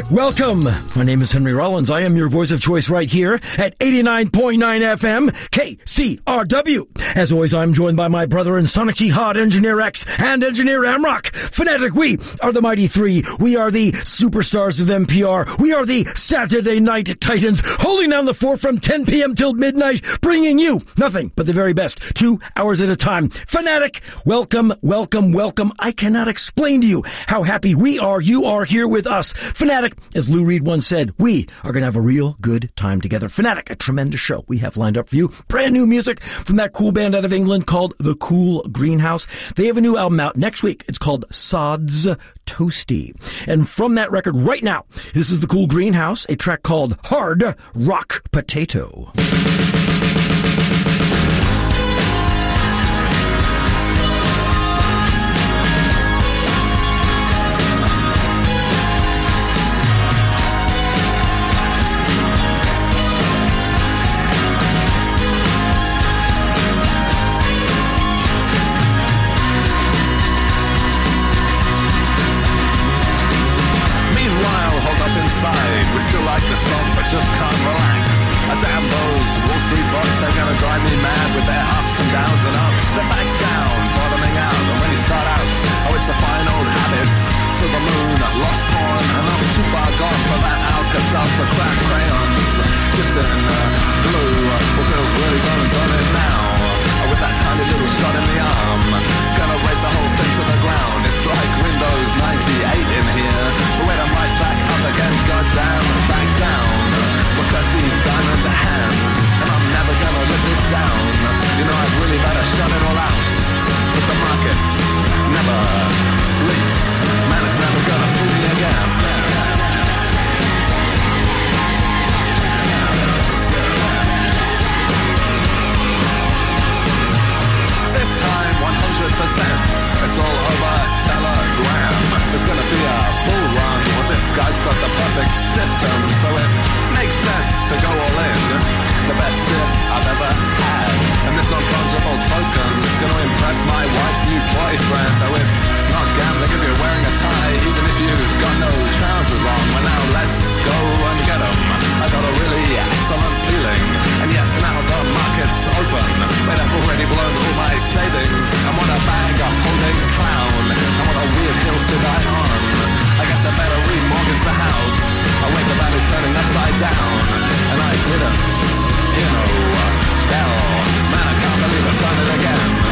Fanatic, welcome. My name is Henry Rollins. I am your voice of choice right here at 89.9 FM KCRW. As always, I'm joined by my brother and Sonic Jihad, Engineer X, and Engineer Amrock. Fanatic, we are the Mighty Three. We are the superstars of NPR. We are the Saturday Night Titans, holding down the fort from 10 p.m. till midnight, bringing you nothing but the very best, two hours at a time. Fanatic, welcome, welcome, welcome. I cannot explain to you how happy we are you are here with us. Fanatic, as Lou Reed once said, we are going to have a real good time together. Fanatic, a tremendous show we have lined up for you. Brand new music from that cool band out of England called The Cool Greenhouse. They have a new album out next week. It's called Sods Toastie. And from that record right now, this is The Cool Greenhouse, a track called Hard Rock Potato. The but just can't relax. I damn those Wall Street bucks, they're gonna drive me mad with their ups and downs and ups. They're back down, bottoming out, and when you start out, oh, it's a fine old habit. To the moon, lost porn, and I'm too far gone for that Alka-Seltzer crack crayons. Dipped in uh, glue, well, Bill's really gone and done it now. With that tiny little shot in the arm, gonna raise the whole thing to the ground. It's like Windows 98 in here, but wait, I'm right back up again. Goddamn, back down. Because these diamond hands, and I'm never gonna live this down. You know I've really better shut it all out. But the market never sleeps. Man, it's never gonna fool me again. 100%. It's all over Telegram. It's gonna be a bull run. This guy's got the perfect system, so it makes sense to go all in. It's the best tip I've ever had. And this non-fungible token's gonna impress my wife's new boyfriend. Though it's not gambling if you're wearing a tie, even if you've got no trousers on. Well, now let's go and get 'em. I got a really excellent feeling. And yes, now the market's open. But I've already blown all my savings. I'm on a bag of holding clown. I'm on a weird hill to die on. I guess I better remortgage the house. I wake the valley's turning upside down. And I didn't hear no bell. Man, I can't believe I've done it again.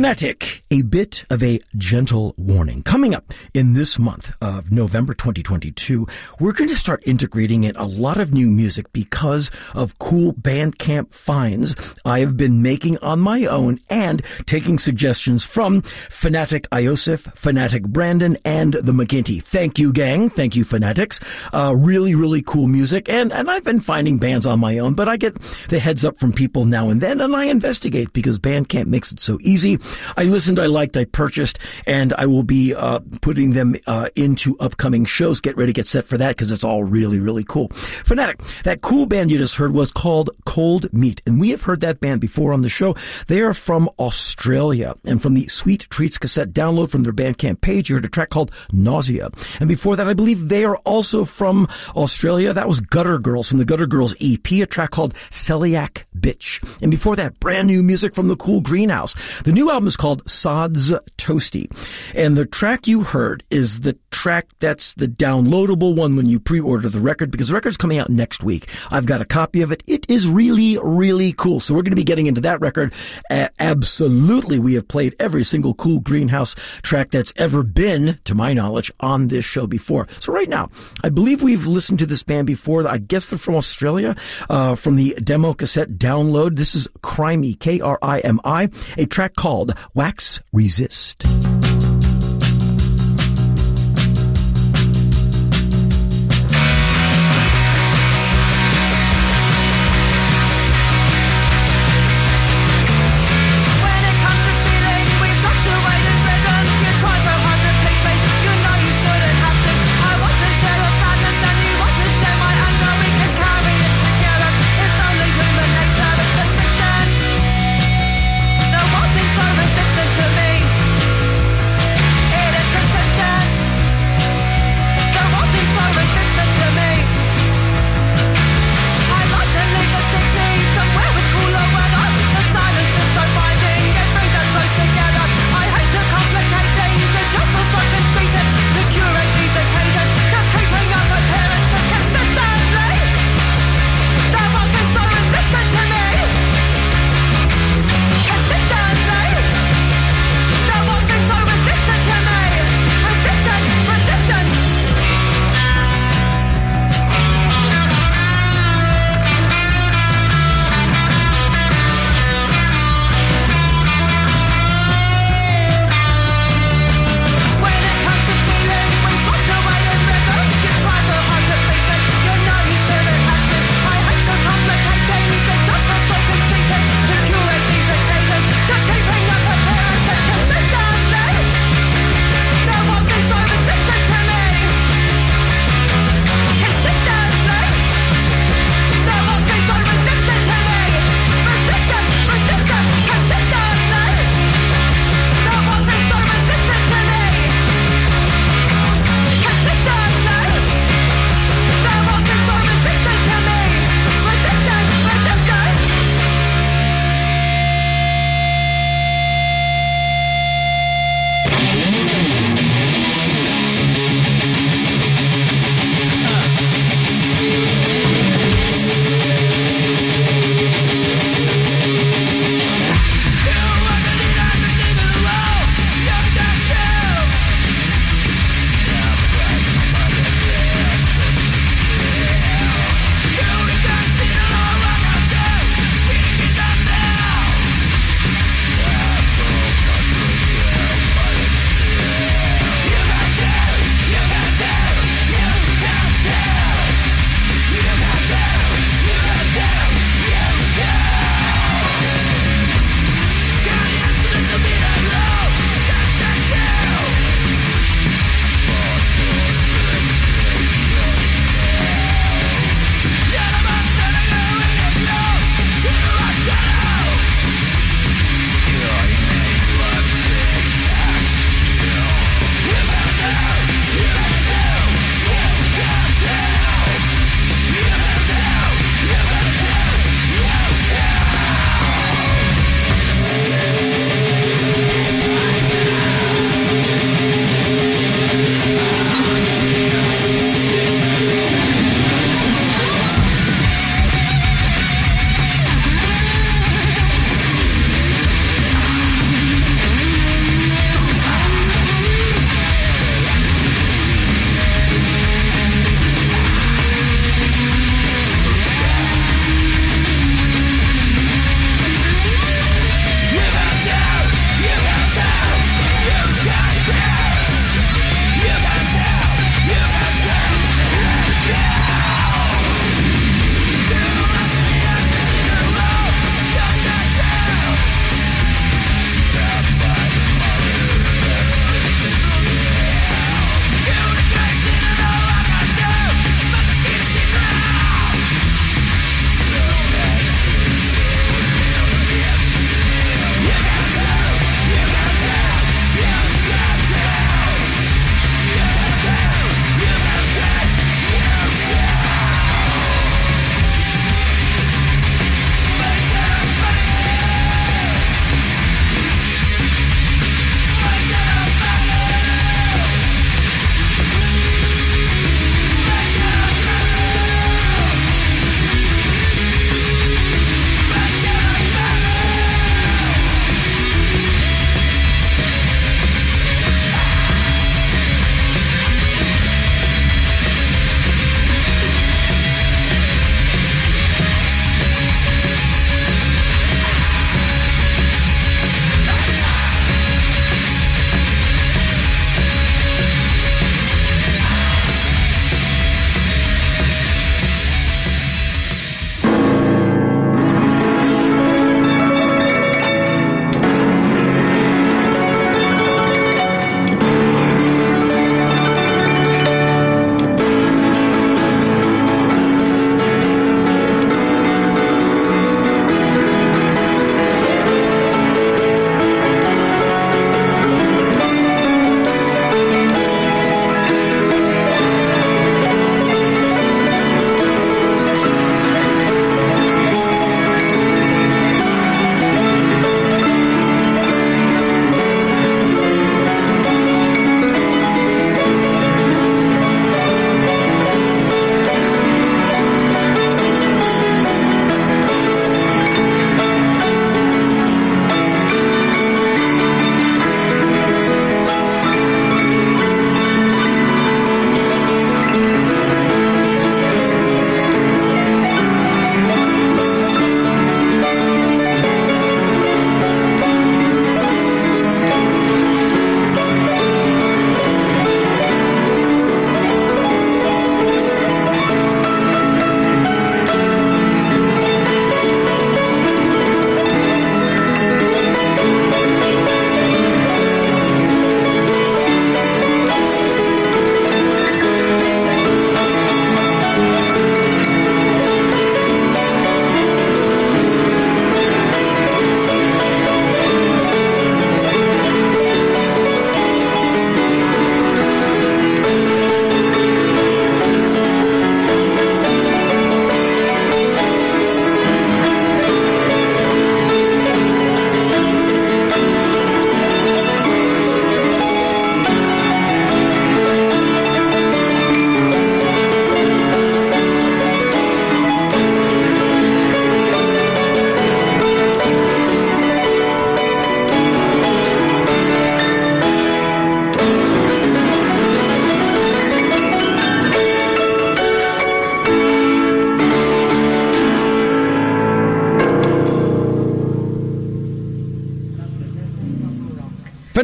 Fanatic, a bit of a gentle warning. Coming up in this month of November 2022, we're going to start integrating in a lot of new music because of cool Bandcamp finds I have been making on my own and taking suggestions from Fanatic Iosif, Fanatic Brandon, and the McGinty. Thank you, gang. Thank you, Fanatics. Uh, really, really cool music. And, and I've been finding bands on my own, but I get the heads up from people now and then and I investigate because Bandcamp makes it so easy. I listened, I liked, I purchased, and I will be uh, putting them uh, into upcoming shows. Get ready, get set for that because it's all really, really cool. Fanatic, that cool band you just heard was called Cold Meat, and we have heard that band before on the show. They are from Australia, and from the Sweet Treats cassette download from their Bandcamp page, you heard a track called Nausea. And before that, I believe they are also from Australia. That was Gutter Girls from the Gutter Girls EP, a track called Celiac Bitch. And before that, brand new music from the Cool Greenhouse. The new album is called Sod's Toastie. And the track you heard is the track that's the downloadable one when you pre-order the record because the record's coming out next week. I've got a copy of it. It is really, really cool. So we're going to be getting into that record. Uh, absolutely. We have played every single cool greenhouse track that's ever been, to my knowledge, on this show before. So right now, I believe we've listened to this band before. I guess they're from Australia, uh, from the demo cassette download. This is Krimi, K-R-I-M-I, a track called Wax Resist.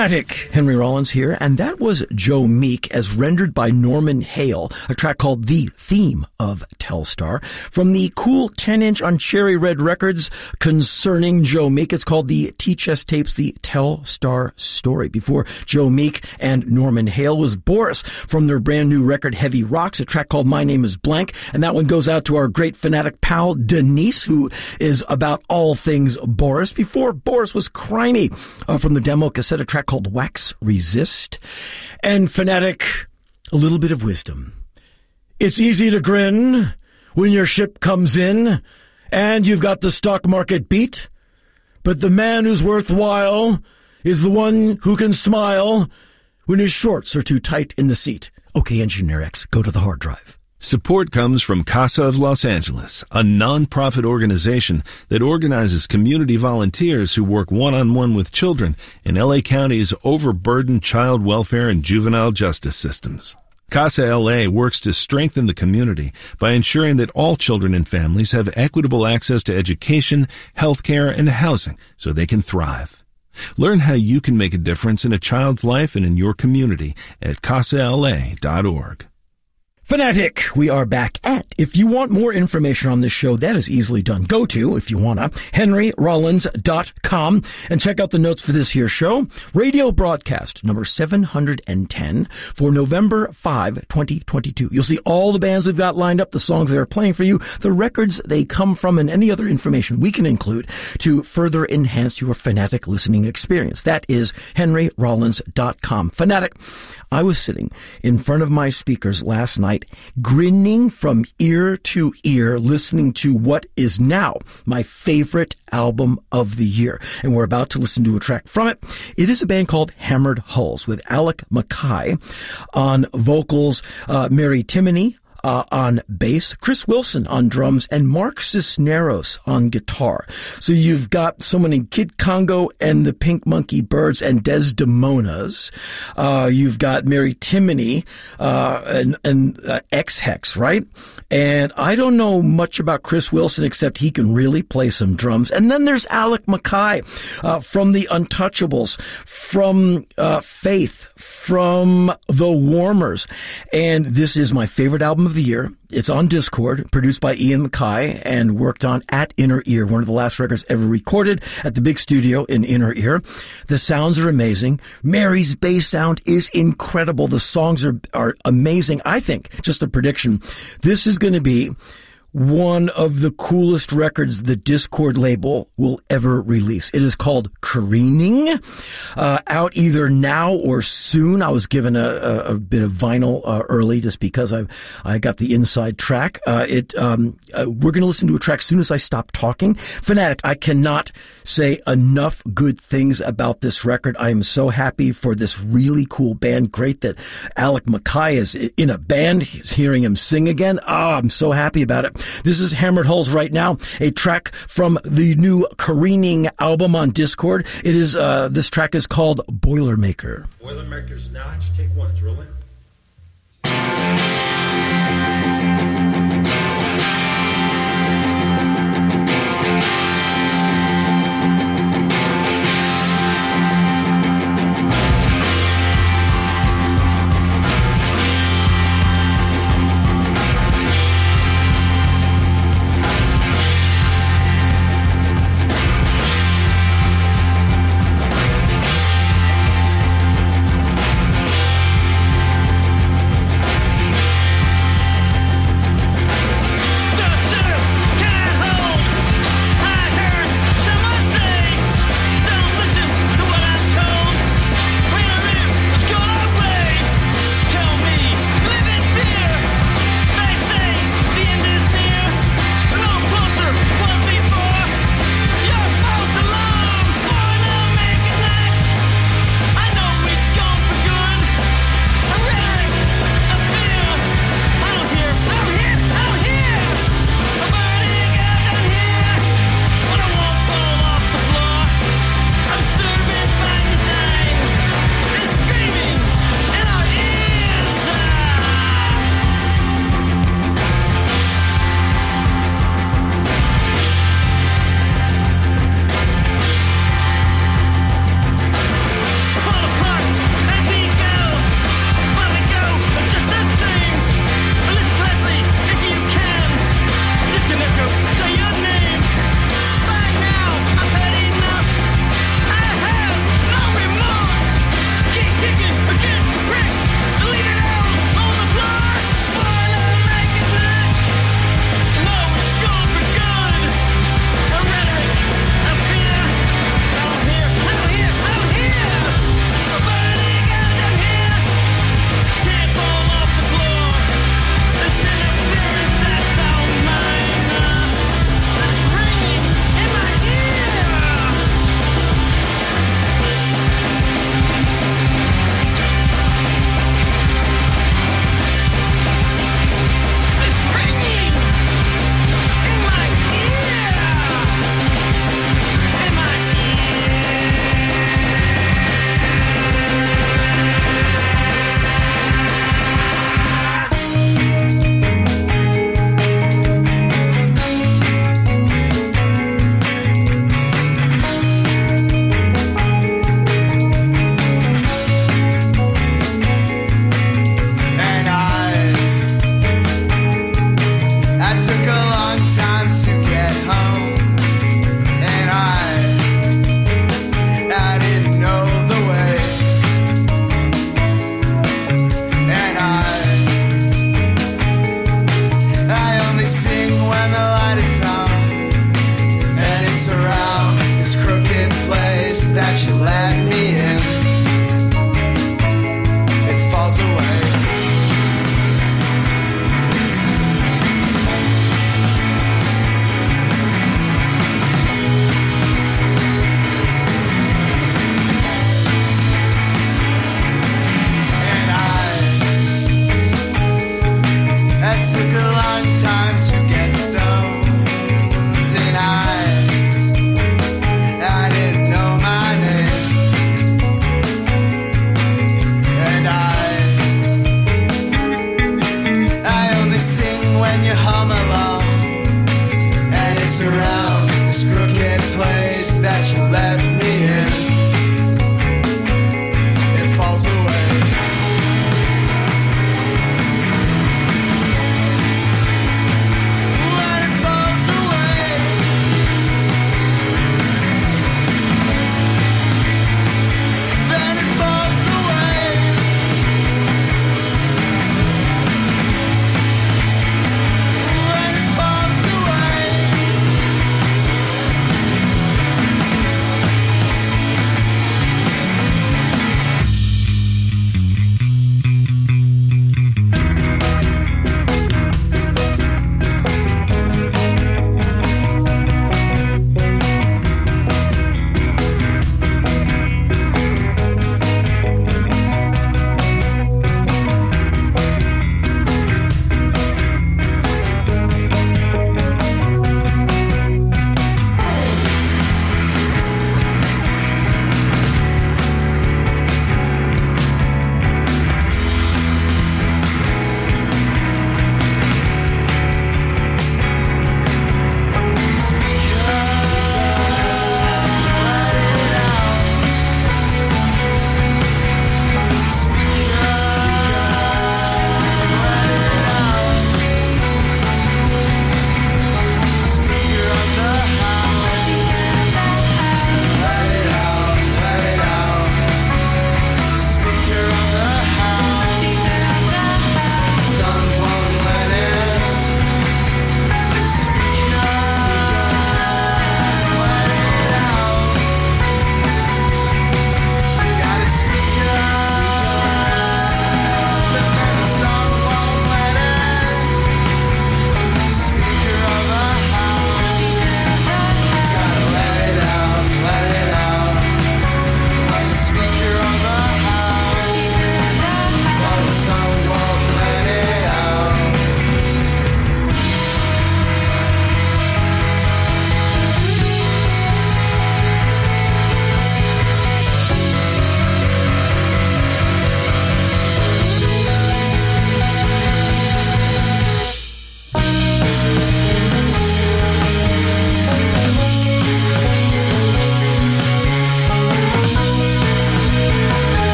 Fanatic, Henry Rollins here, and that was Joe Meek as rendered by Norman Hale, a track called The Theme of Telstar from the cool 10 inch on Cherry Red Records concerning Joe Meek. It's called the Tea Chest Tapes, The Telstar Story. Before Joe Meek and Norman Hale was Boris from their brand new record Heavy Rocks, a track called My Name is Blank, and that one goes out to our great fanatic pal Denise, who is about all things Boris. Before Boris was Krimi uh, from the demo cassette a track called Wax Resist. And Fanatic, a little bit of wisdom. It's easy to grin when your ship comes in and you've got the stock market beat, but the man who's worthwhile is the one who can smile when his shorts are too tight in the seat. Okay, Engineer X, go to the hard drive. Support comes from Casa of Los Angeles, a nonprofit organization that organizes community volunteers who work one-on-one with children in LA County's overburdened child welfare and juvenile justice systems. Casa LA works to strengthen the community by ensuring that all children and families have equitable access to education, healthcare, and housing so they can thrive. Learn how you can make a difference in a child's life and in your community at casala.org. Fanatic, we are back at. If you want more information on this show, that is easily done. Go to, if you wanna, henryrollins.com and check out the notes for this here show. Radio broadcast number 710 for November 5, 2022. You'll see all the bands we've got lined up, the songs they are playing for you, the records they come from, and any other information we can include to further enhance your fanatic listening experience. That is henryrollins.com. Fanatic, I was sitting in front of my speakers last night, grinning from ear to ear, listening to what is now my favorite album of the year. And we're about to listen to a track from it. It is a band called Hammered Hulls with Alec MacKaye on vocals, uh, Mary Timony uh, on bass, Chris Wilson on drums, and Mark Cisneros on guitar. So you've got someone in Kid Congo and the Pink Monkey Birds and Des Demonas. Uh, you've got Mary Timony uh, and, and uh, Ex Hex, right? And I don't know much about Chris Wilson except he can really play some drums. And then there's Alec MacKaye uh, from the Untouchables, from uh, Faith, from the Warmers, and this is my favorite album of the year. It's on Dischord, produced by Ian MacKaye and worked on at Inner Ear, one of the last records ever recorded at the big studio in Inner Ear. The sounds are amazing. Mary's bass sound is incredible. The songs are, are amazing. I think, just a prediction, this is going to be one of the coolest records the Dischord label will ever release. It is called Careening, uh, out either now or soon. I was given a, a, a bit of vinyl uh, early just because I I got the inside track. Uh, it um, uh, we're going to listen to a track soon as I stop talking. Fanatic, I cannot say enough good things about this record. I am so happy for this really cool band. Great that Alec MacKaye is in a band. He's hearing him sing again. Ah, oh, I'm so happy about it. This is Hammered Hulls right now, a track from the new Careening album on Dischord. It is, uh, this track is called Boilermaker. Boilermaker's Notch, take one, it's rolling.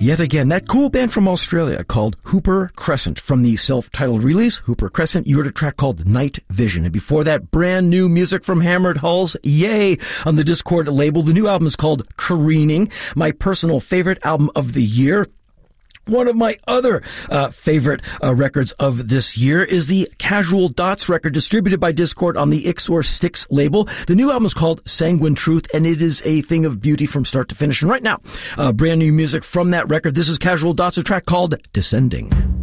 Yet again, that cool band from Australia called Hooper Crescent from the self-titled release, Hooper Crescent, you heard a track called Night Vision. And before that, brand new music from Hammered Hulls, yay, on the Dischord label. The new album is called Careening, my personal favorite album of the year. One of my other uh, favorite uh, records of this year is the Casual Dots record distributed by Dischord on the Ixor Stix label. The new album is called Sanguine Truth, and it is a thing of beauty from start to finish. And right now, uh, brand new music from that record. This is Casual Dots, a track called Descending. Descending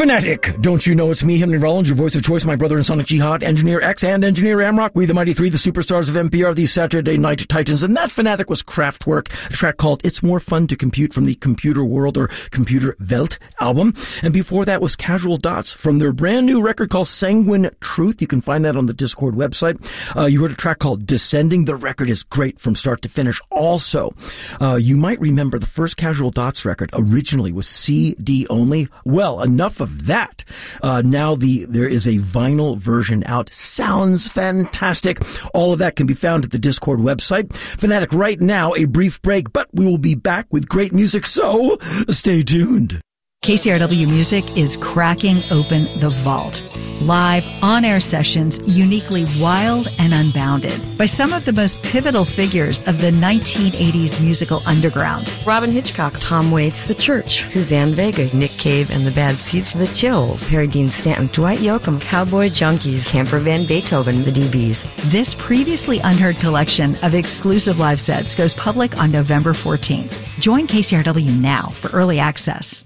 Fanatic! Don't you know it's me, Henry Rollins, your voice of choice, my brother in Sonic Jihad, Engineer X, and Engineer Amrock. We, the Mighty Three, the superstars of NPR, these Saturday Night Titans. And that Fanatic was Kraftwerk, a track called It's More Fun to Compute from the Computer World or Computer Welt album. And before that was Casual Dots from their brand new record called Sanguine Truth. You can find that on the Dischord website. Uh, you heard a track called Descending. The record is great from start to finish. Also, uh, you might remember the first Casual Dots record originally was CD only. Well, enough of that. Uh, now the there is a vinyl version out. Sounds fantastic. All of that can be found at the Dischord website. Fanatic right now, a brief break, but we will be back with great music, so stay tuned. KCRW Music is cracking open the vault. Live on air sessions uniquely wild and unbounded by some of the most pivotal figures of the 1980s musical underground. Robyn Hitchcock, Tom Waits, The Church, Suzanne Vega, Nick Cave and the Bad Seeds, The Chills, Harry Dean Stanton, Dwight Yoakam, Cowboy Junkies, Camper Van Beethoven, The DBs. This previously unheard collection of exclusive live sets goes public on November 14th. Join KCRW now for early access.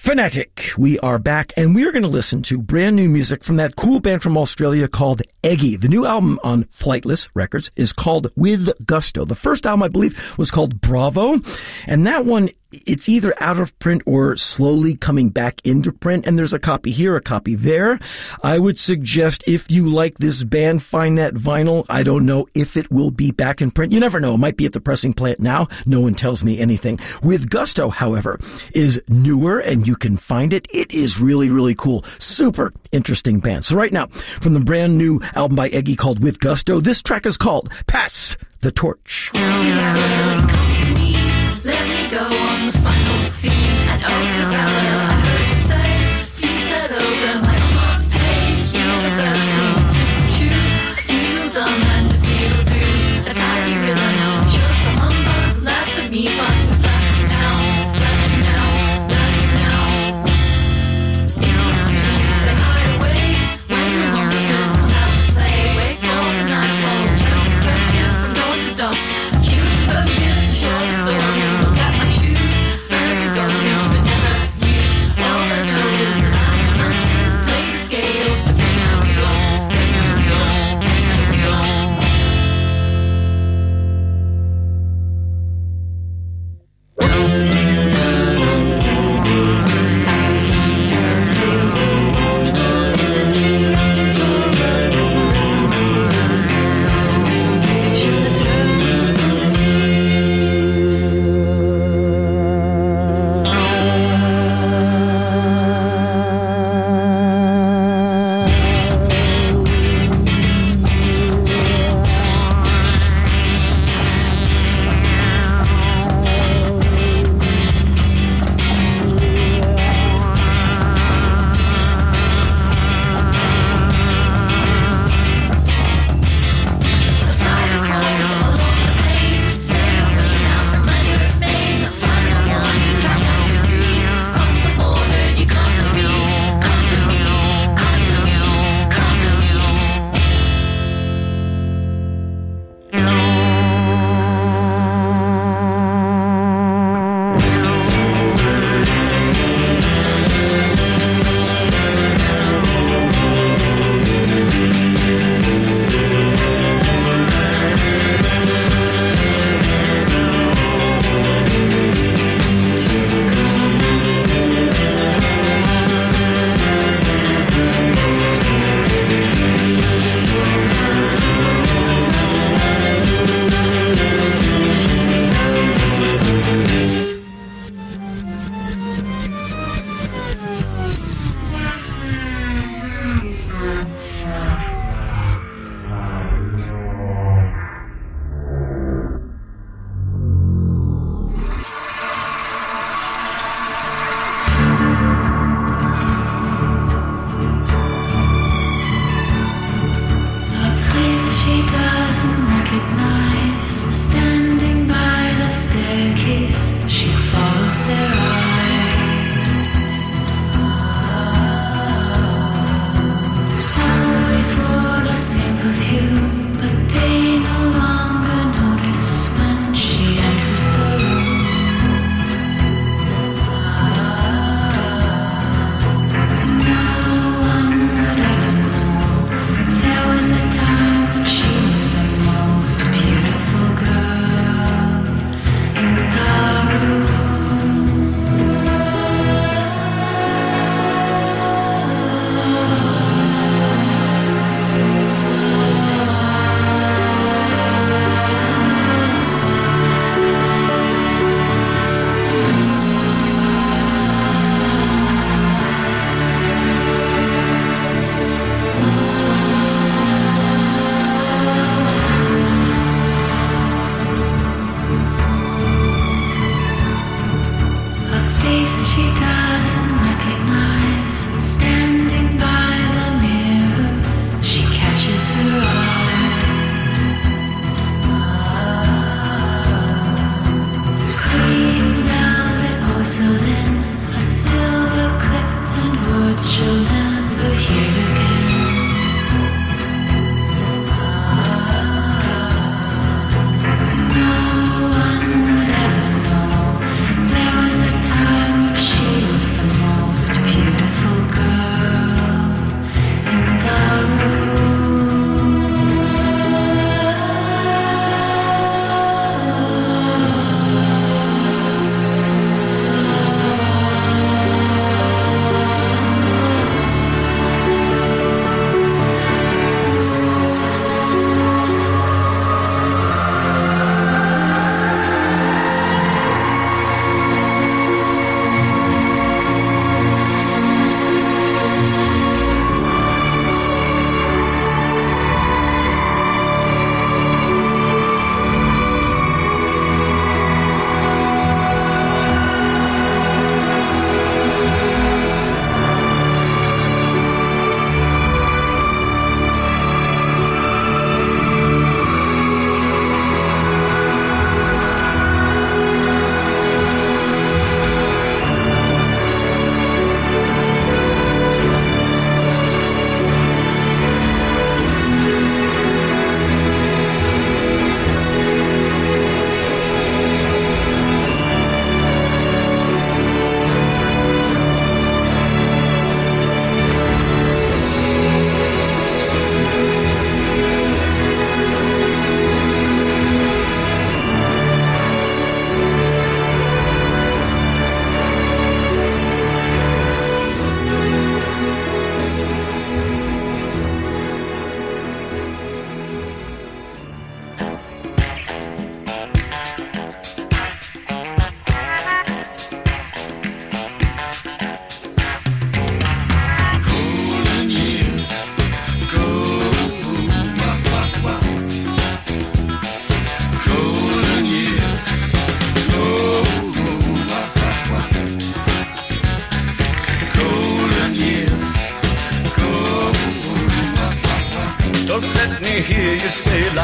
Fanatic, we are back and we are going to listen to brand new music from that cool band from Australia called Eggy. The new album on Flightless Records is called With Gusto. The first album, I believe, was called Bravo. And that one it's either out of print or slowly coming back into print. And there's a copy here, a copy there. I would suggest if you like this band, find that vinyl. I don't know if it will be back in print. You never know. It might be at the pressing plant now. No one tells me anything. With Gusto, however, is newer and you can find it. It is really, really cool. Super interesting band. So right now, from the brand new album by Eggy called With Gusto, this track is called Pass the Torch. Let me go on the final scene at Valor. I heard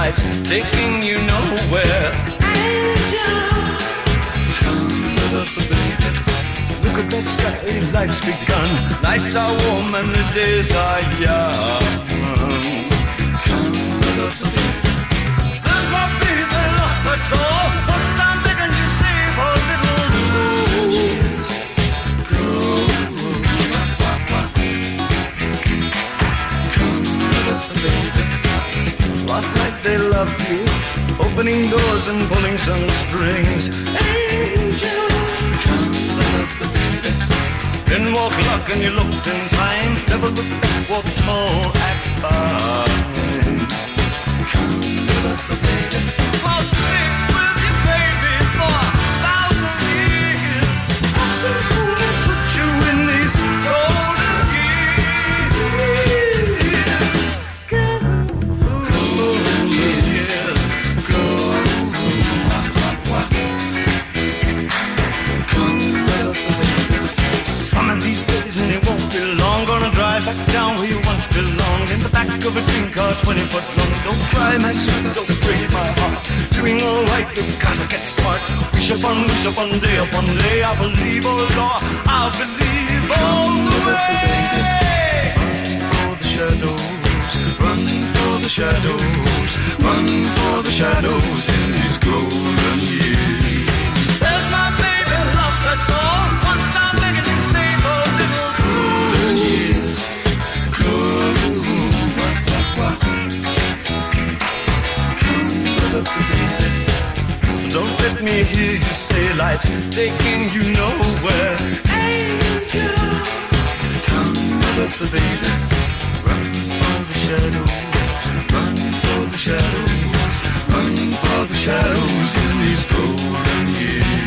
life's taking you nowhere. Look at that sky, life's begun. Nights are warm and the days are young. Night you, opening doors and pulling some strings. Angel, come Then walk luck and you looked in time. Never looked back, walk tall, act fine. A 20 foot long. Don't cry my sweet, don't break my heart. Doing alright, you gotta get smart. Wish upon, wish upon day upon day I believe, oh Lord, I believe all the way. For the shadows, run for the shadows Run for the shadows in these golden years. There's my baby lost, that's all let me hear you say life's taking you nowhere. Angel, come up, baby. Run for the shadows, run for the shadows, run for the shadows in these golden years.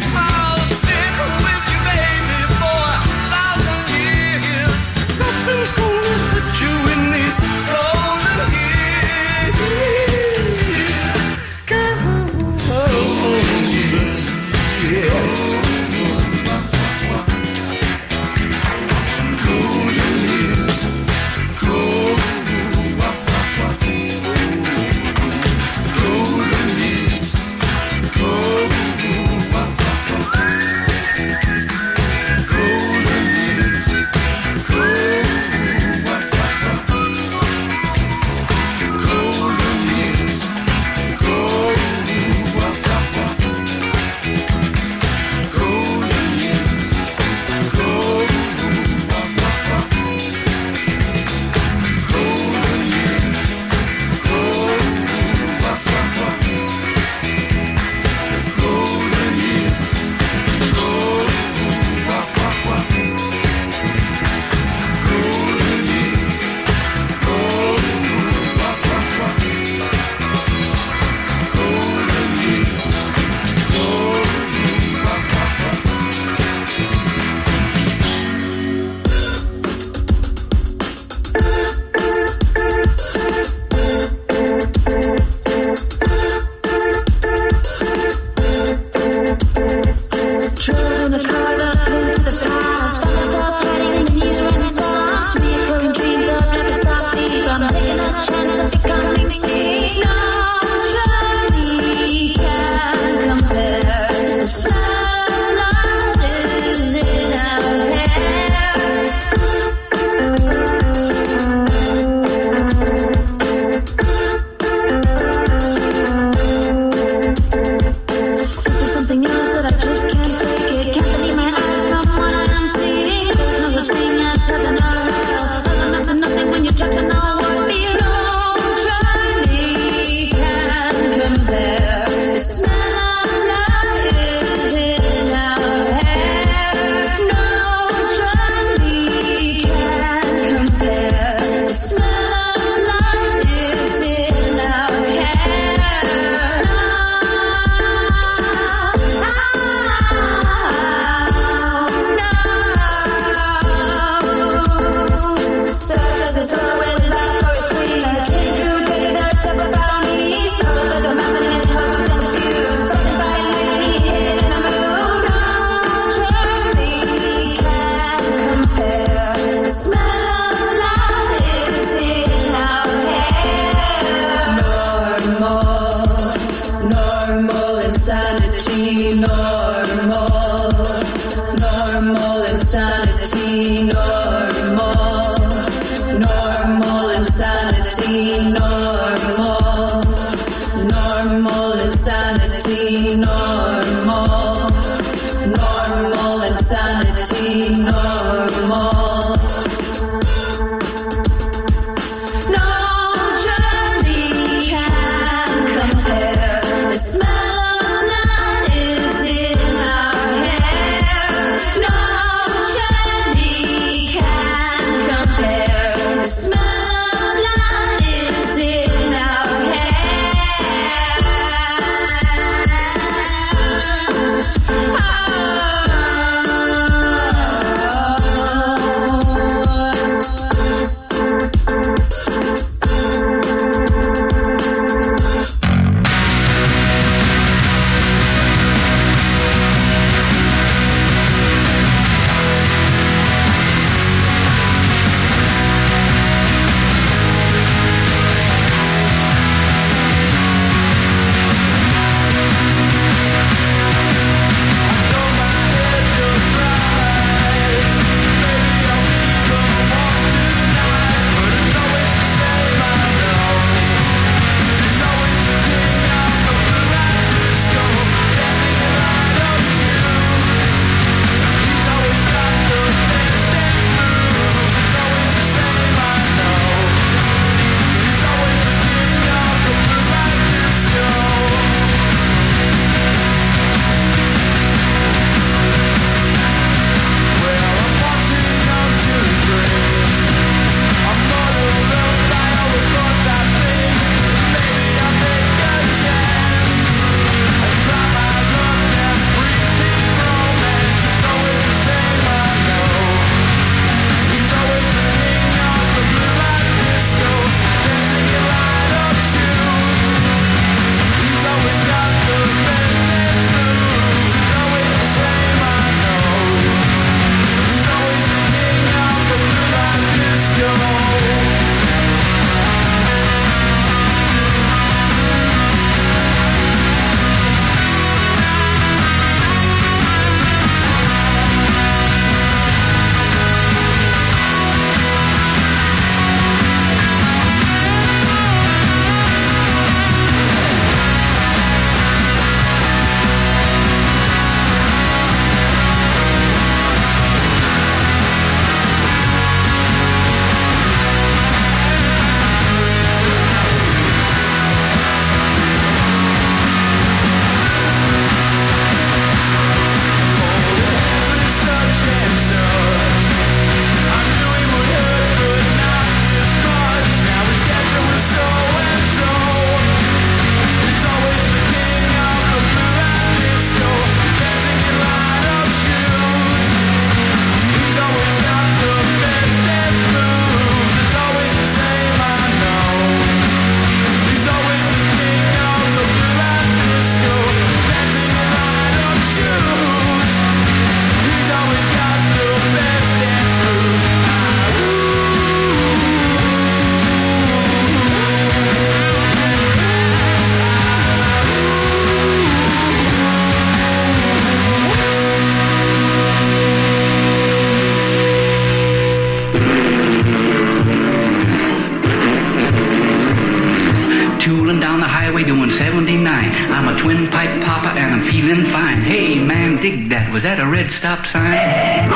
Red stop sign?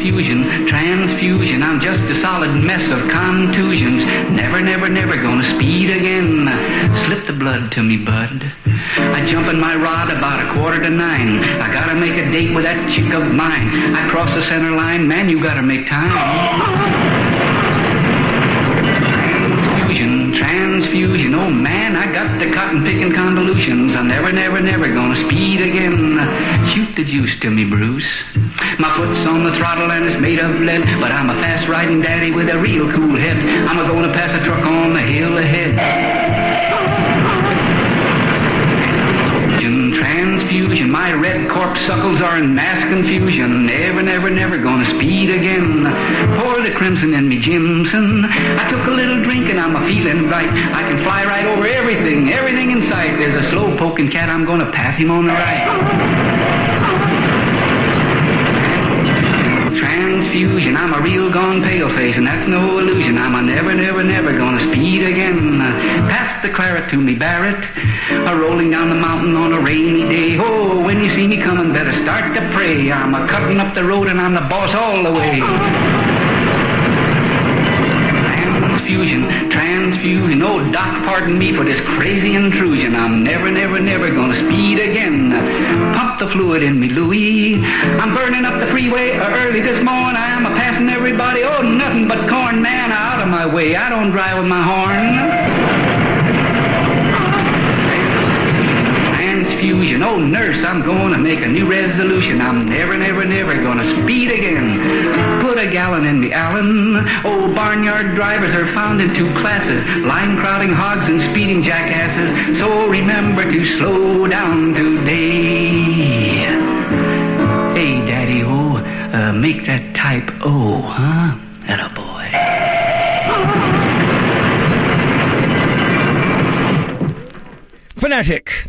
Fusion, transfusion, I'm just a solid mess of contusions. Never, never, never gonna speed again. Slip the blood to me, bud. I jump in my rod about a quarter to nine. I gotta make a date with that chick of mine. I cross the center line, man, you gotta make time. Never, never, never gonna speed again. Shoot the juice to me, Bruce. My foot's on the throttle and it's made of lead, but I'm a fast riding daddy with a real cool head. I'm a gonna pass a truck on the hill ahead. Transfusion, my red corpuscles are in mass confusion. Never, never, never gonna speed again. Pour the crimson in me, Jimson. I took a little drink and I'm a feeling right. I can fly right over everything, everything in sight. There's a slow poking cat, I'm gonna pass him on the right. Transfusion. I'm a real gone pale face, and that's no illusion. I'm a never, never, never gonna speed again. Uh, pass the claret to me, Barrett. A rolling down the mountain on a rainy day. Oh, when you see me coming, better start to pray. I'm a cutting up the road, and I'm the boss all the way. Transfusion, transfusion. Oh, doc, pardon me for this crazy intrusion. I'm never, never, never gonna speed again. The fluid in me, Louis. I'm burning up the freeway early this morning. I'm a passing everybody. Oh, nothing but corn, man. Out of my way. I don't drive with my horn. Transfusion. Oh, nurse, I'm going to make a new resolution. I'm never, never, never going to speed again. Put a gallon in me, Allen. Oh, barnyard drivers are found in two classes. Line crowding hogs and speeding jackasses. So remember to slow down today. Hey, Daddy, oh, uh, make that type O, huh?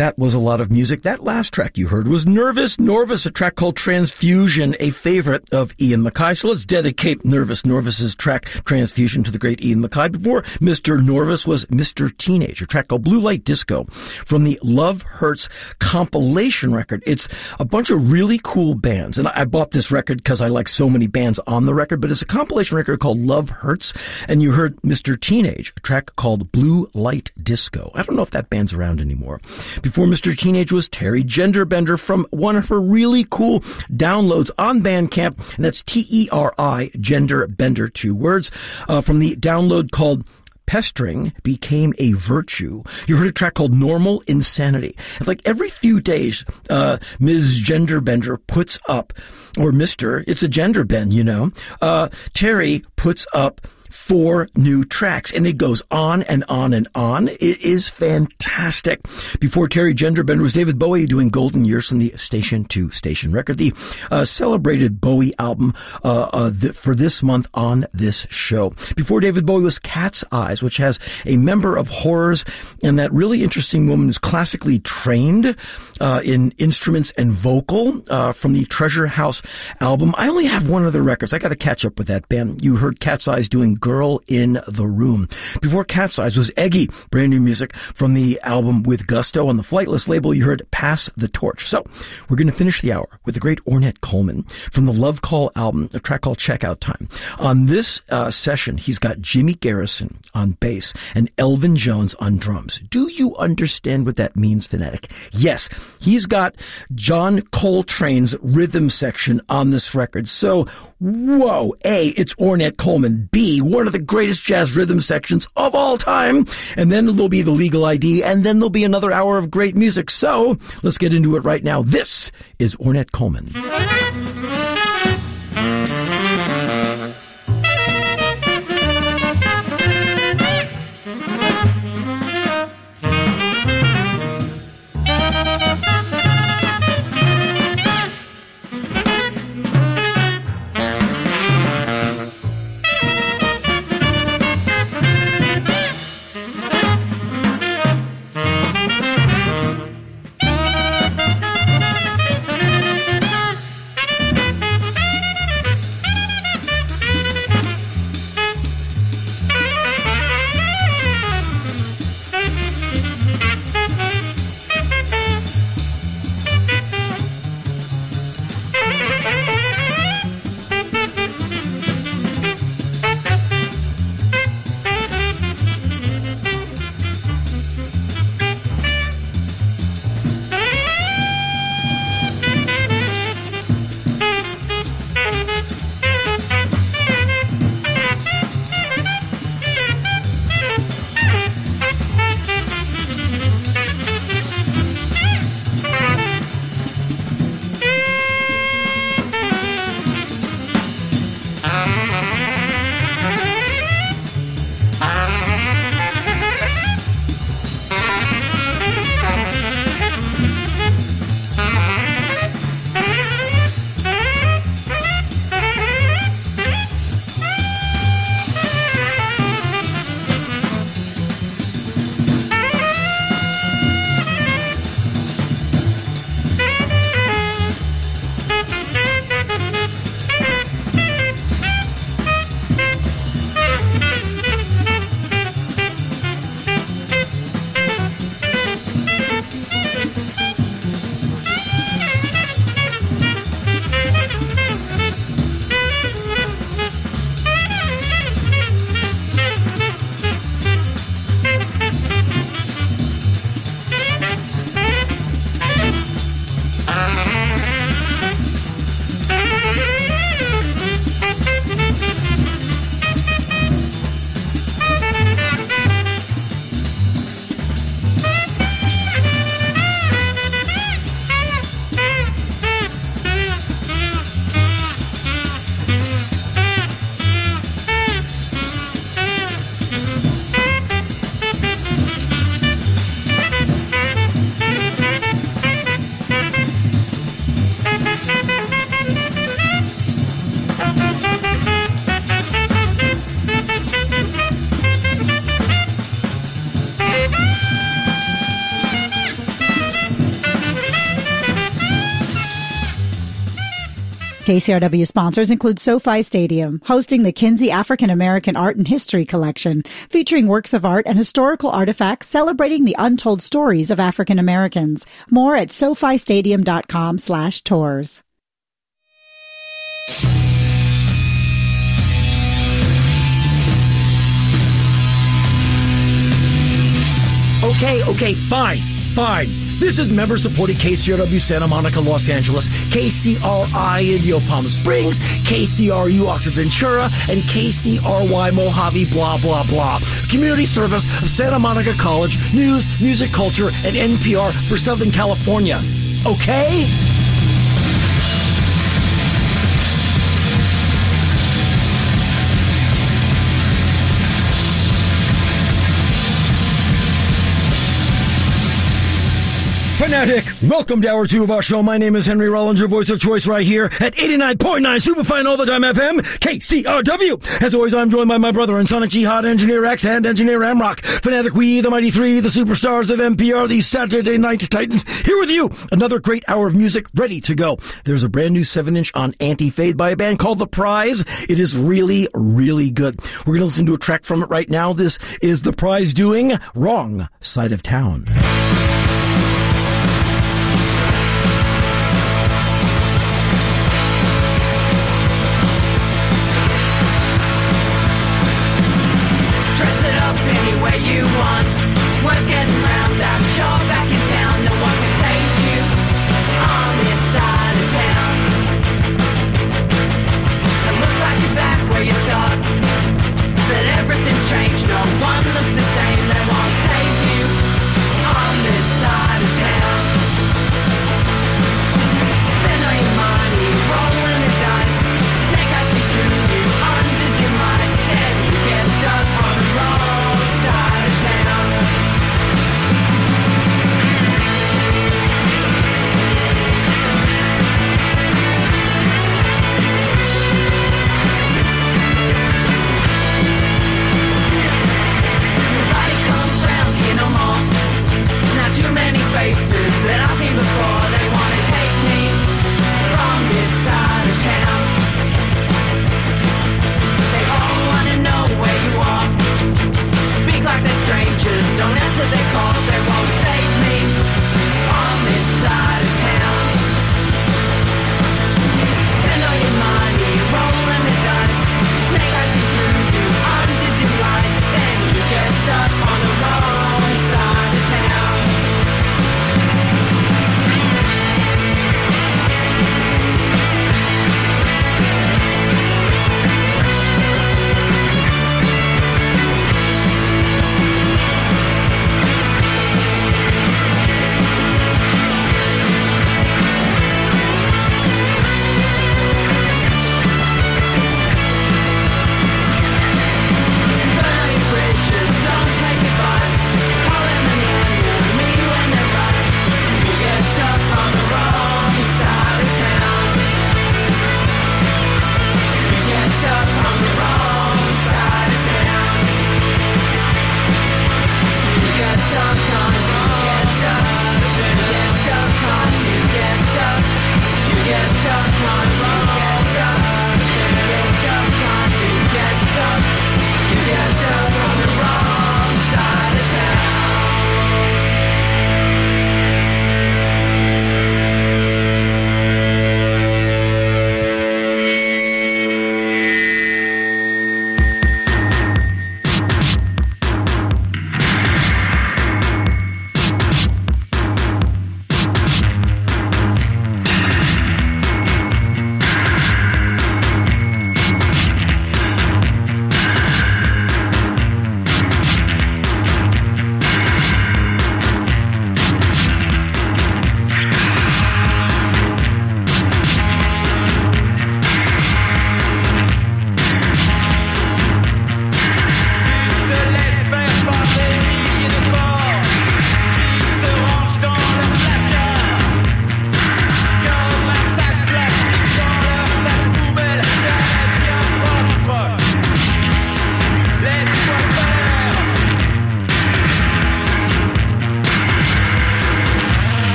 That was a lot of music. That last track you heard was Nervous Norvus, a track called Transfusion, a favorite of Ian MacKaye. So let's dedicate Nervous Norvus's track Transfusion to the great Ian MacKaye. Before Mr. Norvus was Mr. Teenage, a track called Blue Light Disco from the Love Hurts compilation record. It's a bunch of really cool bands. And I bought this record because I like so many bands on the record, but it's a compilation record called Love Hurts. And you heard Mr. Teenage, a track called Blue Light Disco. I don't know if that band's around anymore. Before Mr. Teenage was Teri Genderbender from one of her really cool downloads on Bandcamp, and that's T-E-R-I, Genderbender, two words, uh, from the download called pestering became a virtue. You heard a track called Normal Insanity. It's like every few days, uh, Ms. Genderbender puts up, or Mr., it's a gender bend, you know, uh, Teri puts up four new tracks and it goes on and on and on. It is fantastic. Before Teri Genderbender was David Bowie doing Golden Years from the Station to Station record, the uh, celebrated Bowie album uh, uh, th- for this month on this show. Before David Bowie was Cat's Eyes, which has a member of Horrors and that really interesting woman who's classically trained uh, in instruments and vocal uh, from the Treasure House album. I only have one of the records. I got to catch up with that band. You heard Cat's Eyes doing Girl in the Room. Before Cat's Eyes was Eggy, brand new music from the album With Gusto. On the Flightless label, you heard Pass the Torch. So, we're going to finish the hour with the great Ornette Coleman from the Love Call album, a track called Checkout Time. On this uh, session, he's got Jimmy Garrison on bass and Elvin Jones on drums. Do you understand what that means, Fanatic? Yes, he's got John Coltrane's rhythm section on this record. So, whoa, A, it's Ornette Coleman. B, one of the greatest jazz rhythm sections of all time. And then there'll be the legal ID, and then there'll be another hour of great music. So let's get into it right now. This is Ornette Coleman. KCRW sponsors include SoFi Stadium, hosting the Kinsey African American Art and History Collection, featuring works of art and historical artifacts celebrating the untold stories of African Americans. More at sofistadium.com slash tours. Okay, okay, fine, fine. This is member supported KCRW Santa Monica, Los Angeles, KCRI Indio Palm Springs, KCRU Oxnard Ventura, and KCRY Mojave, blah, blah, blah. Community service of Santa Monica College, news, music, culture, and NPR for Southern California. Okay? Fanatic, welcome to hour two of our show. My name is Henry Rollins, your voice of choice right here at 89.9 Superfine All the Time FM, KCRW. As always, I'm joined by my brother and Sonic Jihad, Engineer X, and Engineer Amrock. Fanatic, we, the Mighty Three, the superstars of NPR, the Saturday Night Titans, here with you. Another great hour of music ready to go. There's a brand new 7 inch on Anti Fade by a band called The Prize. It is really, really good. We're going to listen to a track from it right now. This is The Prize doing Wrong Side of Town.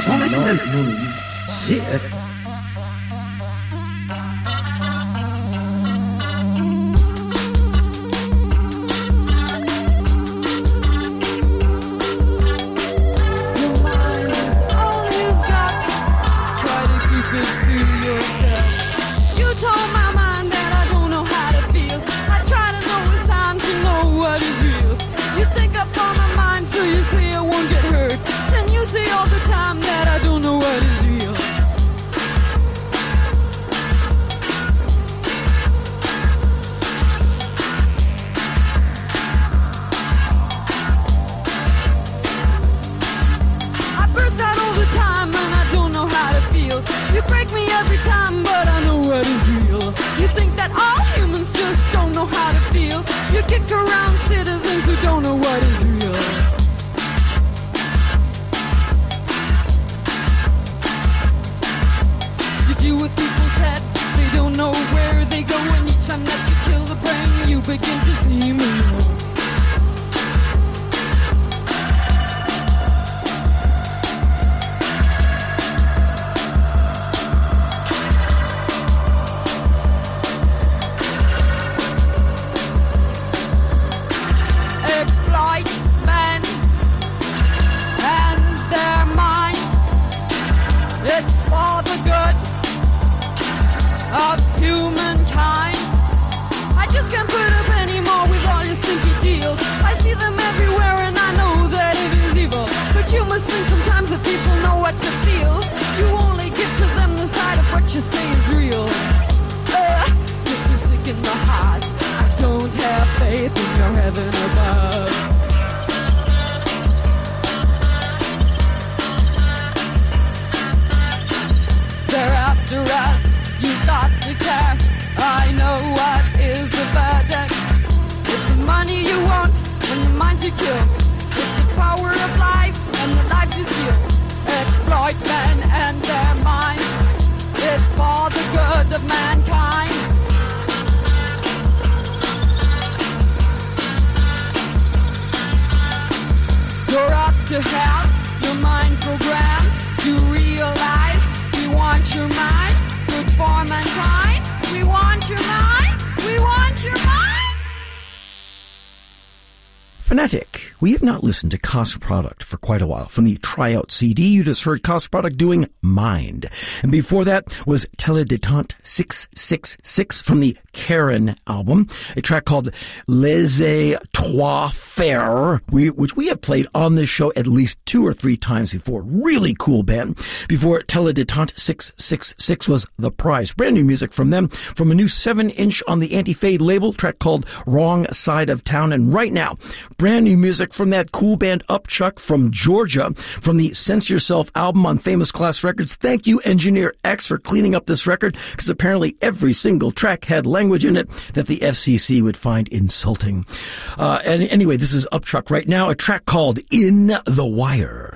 のののの quite a while. From the tryout CD, you just heard Cost Product doing Mind. And before that was Teledetente 666 from the Karen album, a track called Laissez Toi Faire, we, which we have played on this show at least two or three times before. Really cool band. Before Teledetente 666 was The Prize. Brand new music from them from a new 7 inch on the Anti Fade label, track called Wrong Side of Town. And right now, brand new music from that cool band Upchuck from Georgia from the Sense Yourself album on Famous Class Records. Thank you, Engineer X, for cleaning up this record because apparently every single track had language in it that the FCC would find insulting. Uh, and anyway, this is Upchuck right now, a track called In the Wire.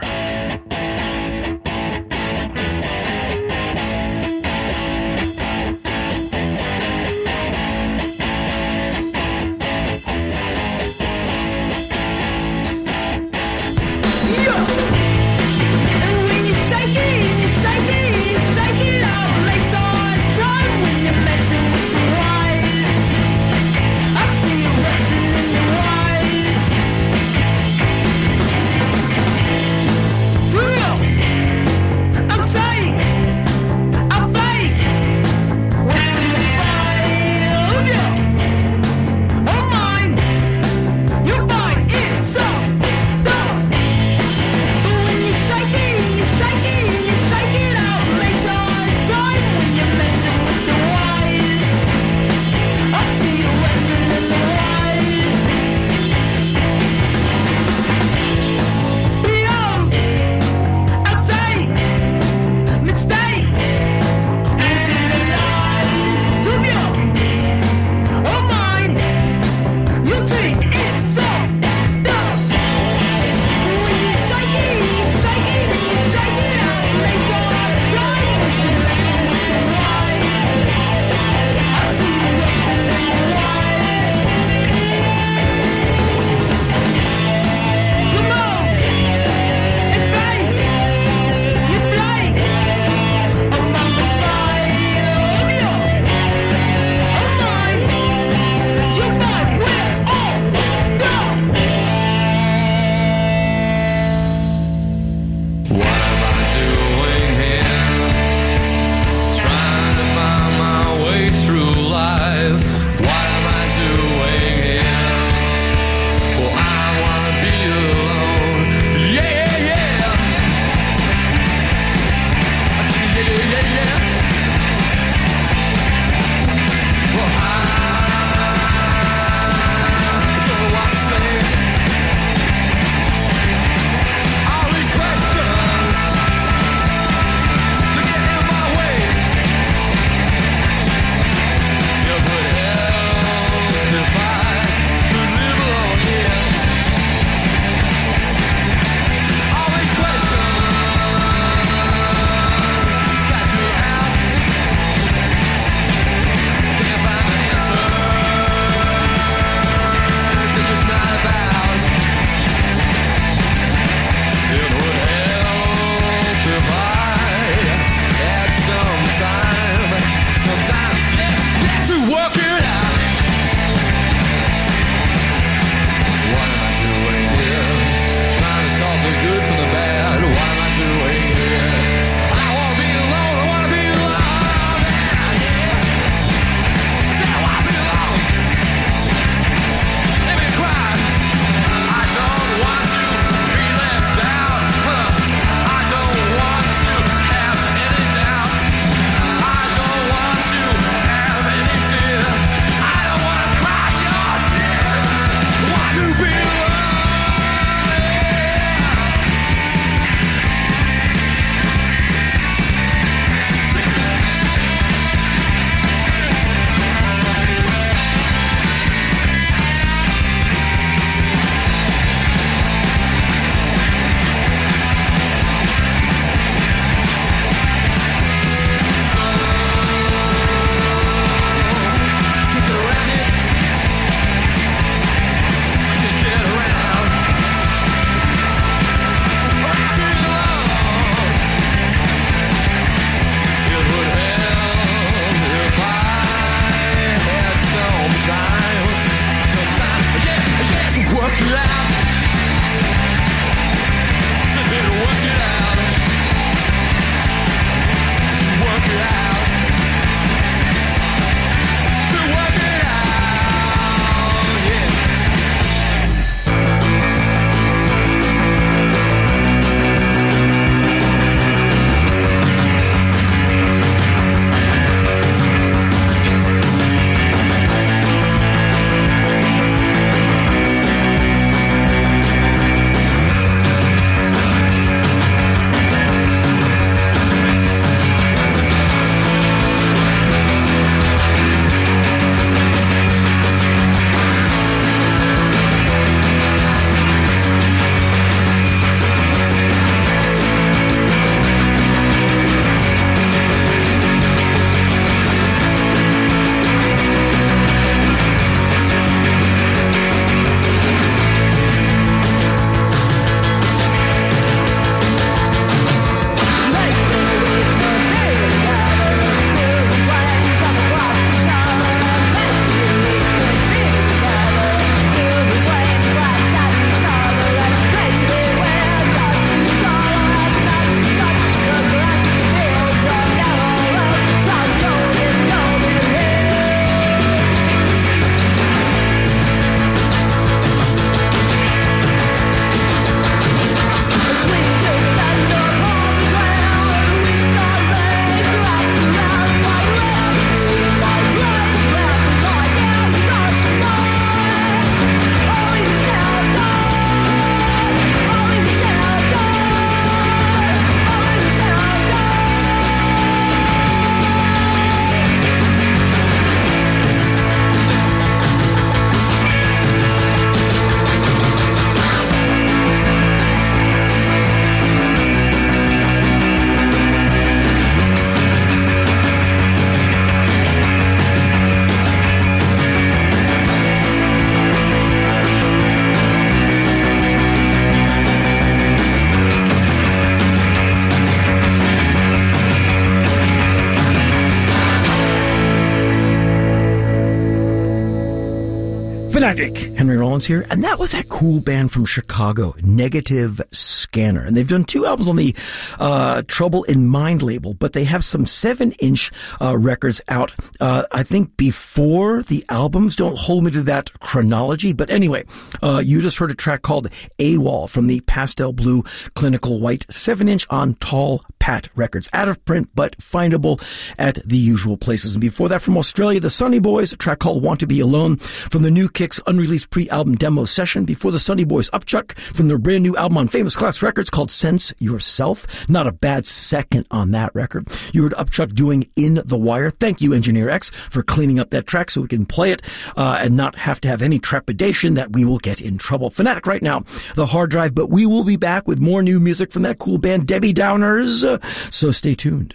Henry Rollins here, and that was that cool band from Chicago, Negative Scanner. And they've done two albums on the uh, Trouble in Mind label, but they have some seven inch uh, records out, uh, I think before the albums. Don't hold me to that chronology, but anyway, uh, you just heard a track called AWOL from the Pastel Blue Clinical White 7 inch on Tall Pat Records. Out of print, but findable at the usual places. And before that, from Australia, the Sunny Boys, a track called Want to Be Alone from the New Kicks unreleased pre-album demo session. Before the Sunny Boys, Upchuck from their brand new album on Famous Class Records called Sense Yourself. Not a bad second on that record. You heard Upchuck doing In the Wire. Thank you, Engineer X, for cleaning up that track so we can play it uh, and not have to have any trepidation that we will get in trouble. Fanatic right now, the hard drive, but we will be back with more new music from that cool band, Debbie Downers. So stay tuned.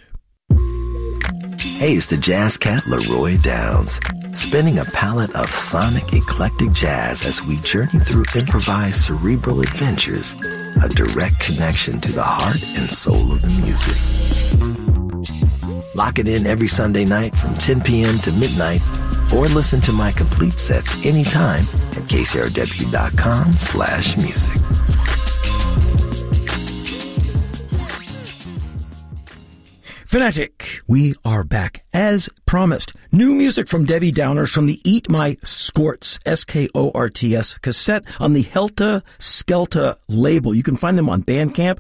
Hey, it's the Jazz Cat Leroy Downs, spinning a palette of sonic eclectic jazz as we journey through improvised cerebral adventures, a direct connection to the heart and soul of the music. Lock it in every Sunday night from 10 p.m. to midnight, or listen to my complete sets anytime at kcrw.com slash music. Fanatic, we are back as promised. New music from Debbie Downers from the Eat My Skorts, S-K-O-R-T-S cassette on the Helta Skelta label. You can find them on Bandcamp.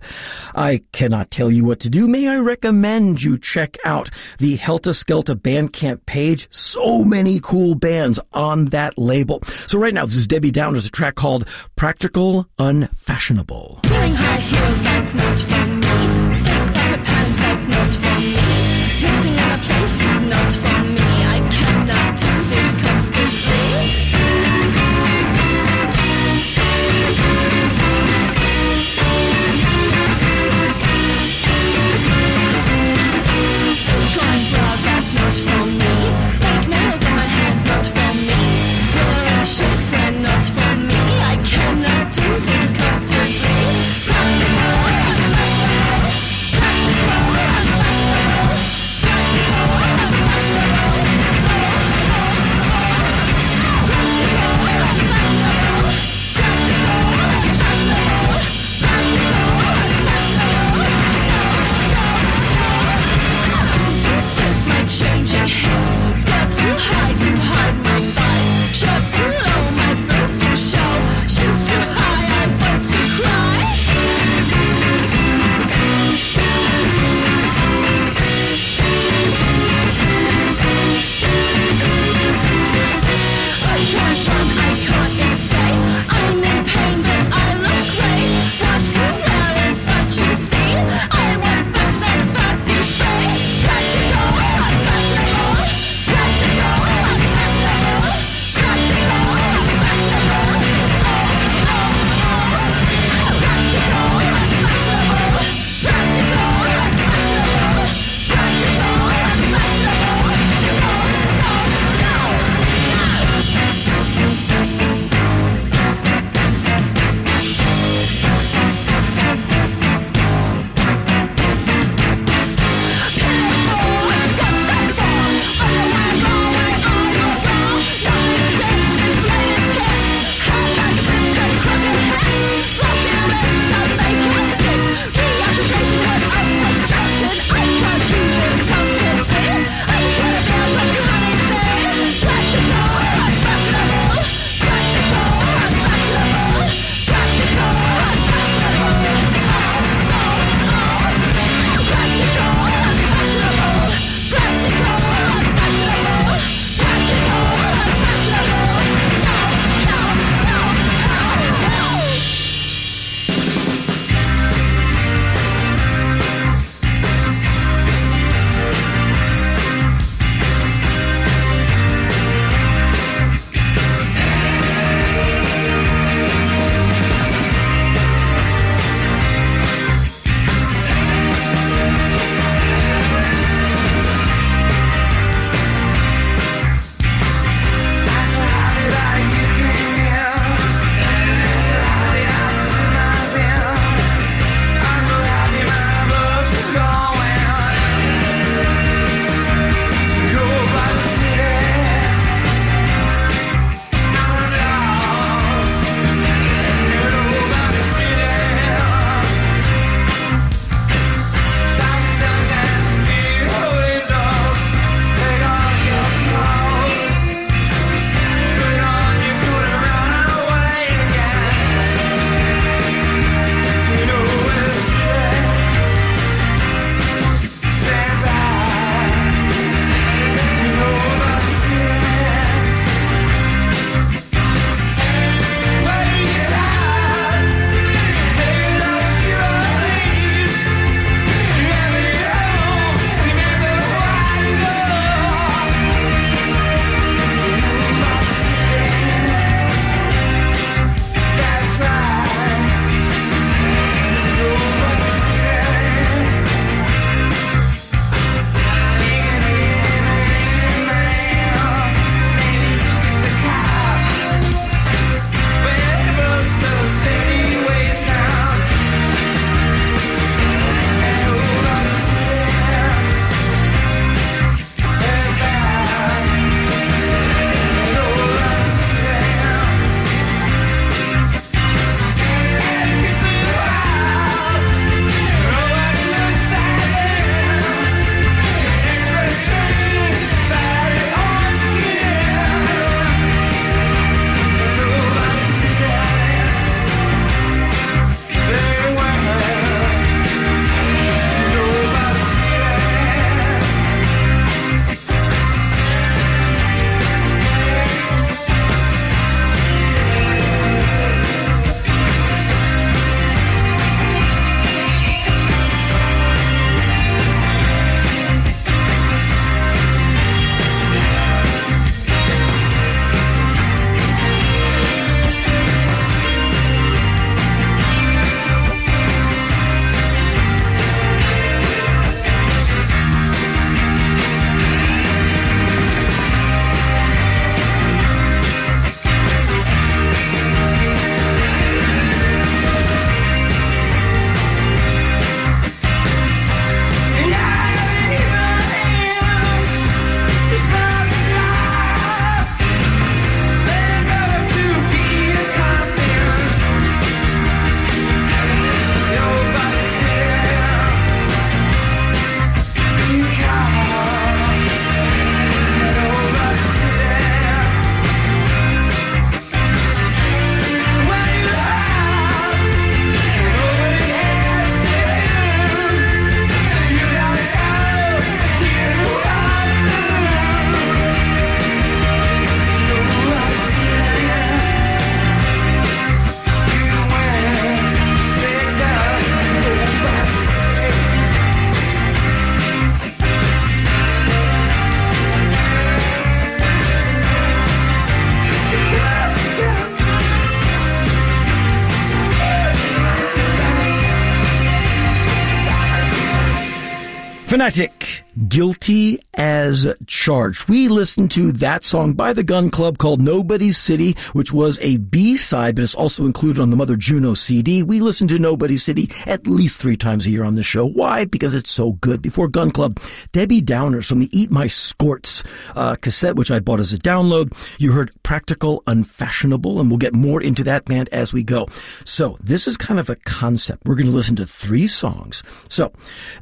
I cannot tell you what to do. May I recommend you check out the Helta Skelta Bandcamp page? So many cool bands on that label. So right now, this is Debbie Downers, a track called Practical Unfashionable. Wearing high heels, that's not for me. Fake pants, that's not for me. Pissing in a place, you've not for Guilty Charged. We listened to that song by the Gun Club called Nobody's City, which was a B-side, but it's also included on the Mother Juno CD. We listen to Nobody's City at least three times a year on the show. Why? Because it's so good. Before Gun Club, Debbie Downers from the Eat My Skorts uh, cassette, which I bought as a download. You heard Practical Unfashionable, and we'll get more into that band as we go. So this is kind of a concept. We're going to listen to three songs. So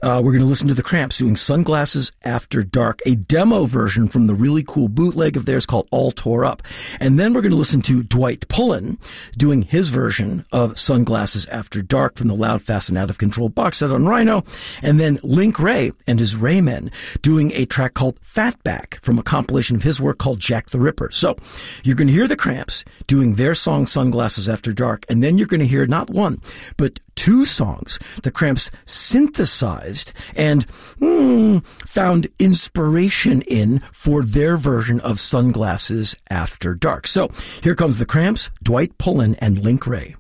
uh, we're going to listen to the Cramps doing Sunglasses After Dark, a demo version from the really cool bootleg of theirs called All Tore Up. And then we're going to listen to Dwight Pullen doing his version of Sunglasses After Dark from the Loud, Fast, and Out of Control box set on Rhino. And then Link Wray and his Raymen doing a track called Fatback from a compilation of his work called Jack the Ripper. So you're going to hear the Cramps doing their song Sunglasses After Dark. And then you're going to hear not one, but two songs the Cramps synthesized and hmm, found inspiration in for their version of Sunglasses After Dark. So here comes the Cramps, Dwight Pullen, and Link Wray.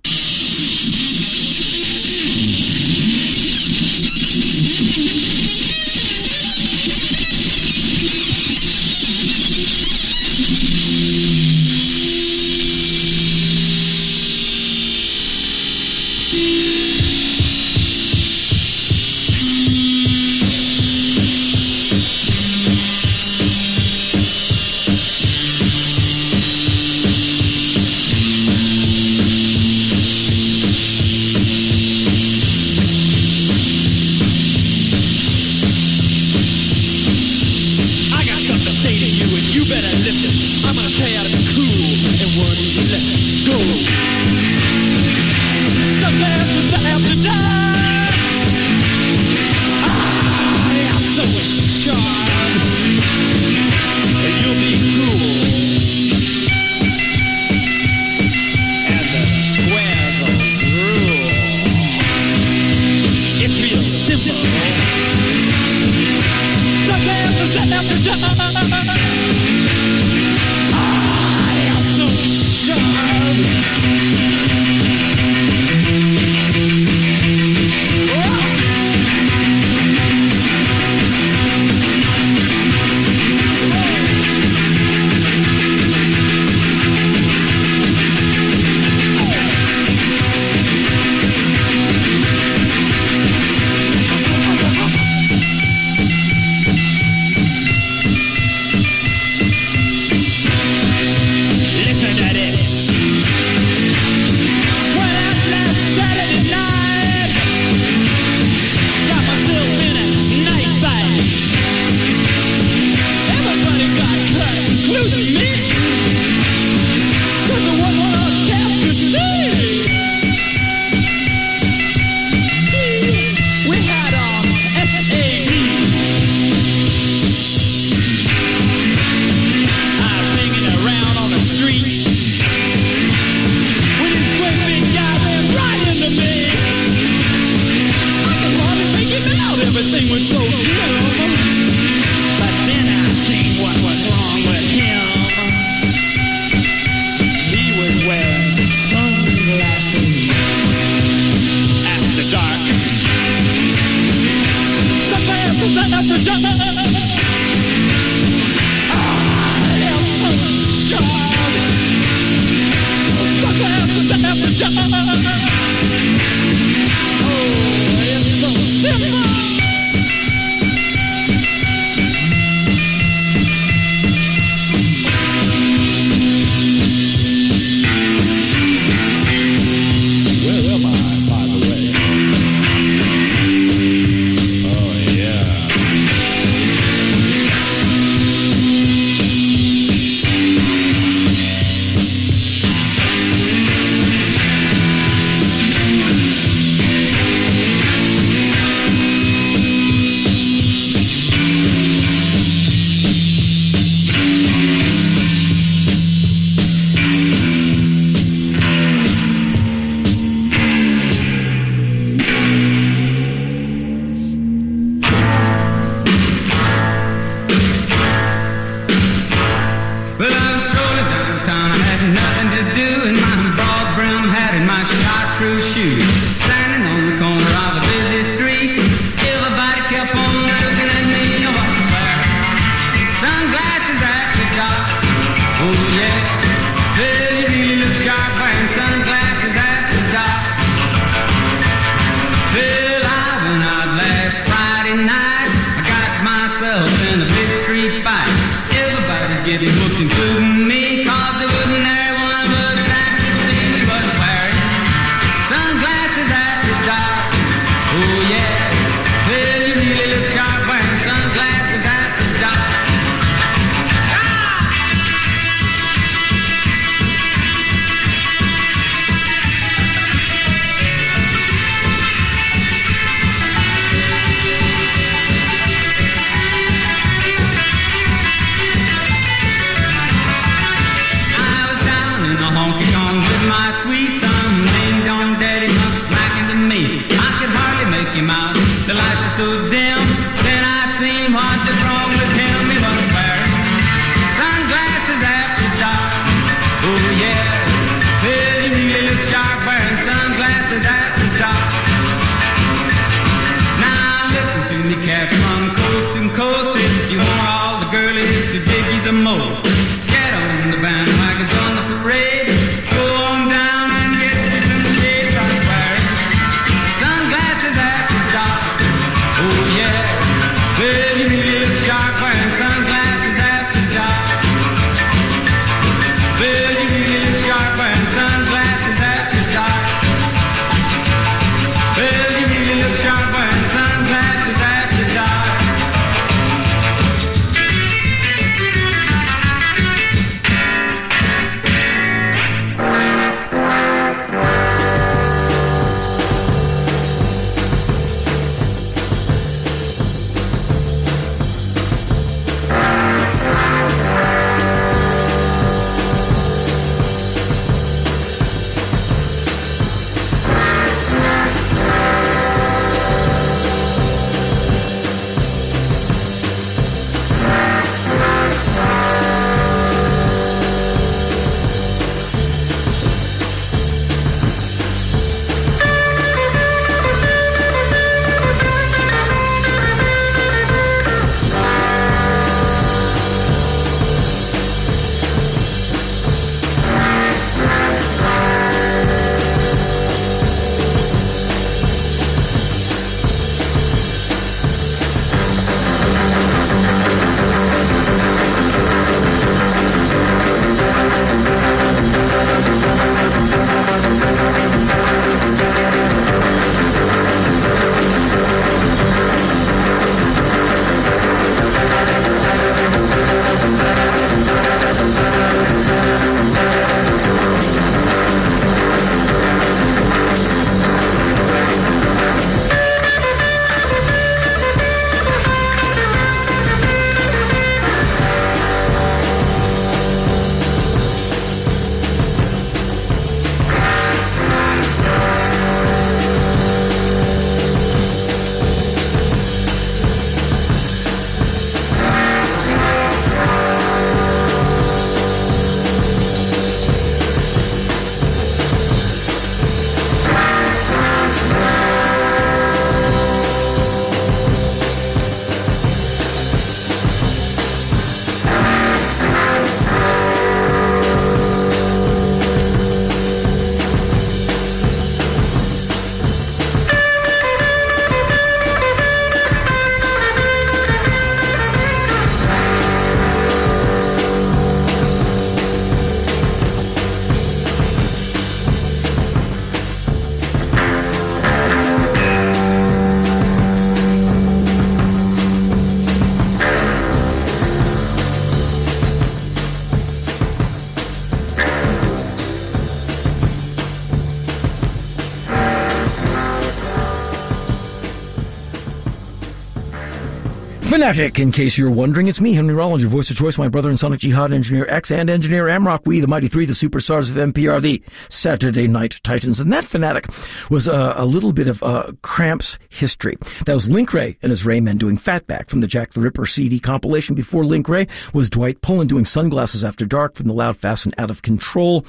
In case you're wondering, it's me, Henry Rollins, your voice of choice, my brother and Sonic Jihad, Engineer X, and Engineer Amrock. We, the Mighty Three, the superstars of NPR, the Saturday Night Titans. And that Fanatic was uh, a little bit of uh, Cramps history. That was Link Wray and his Ray Men doing Fatback from the Jack the Ripper CD compilation. Before Link Wray was Dwight Pullen doing Sunglasses After Dark from the Loud, Fast, and Out of Control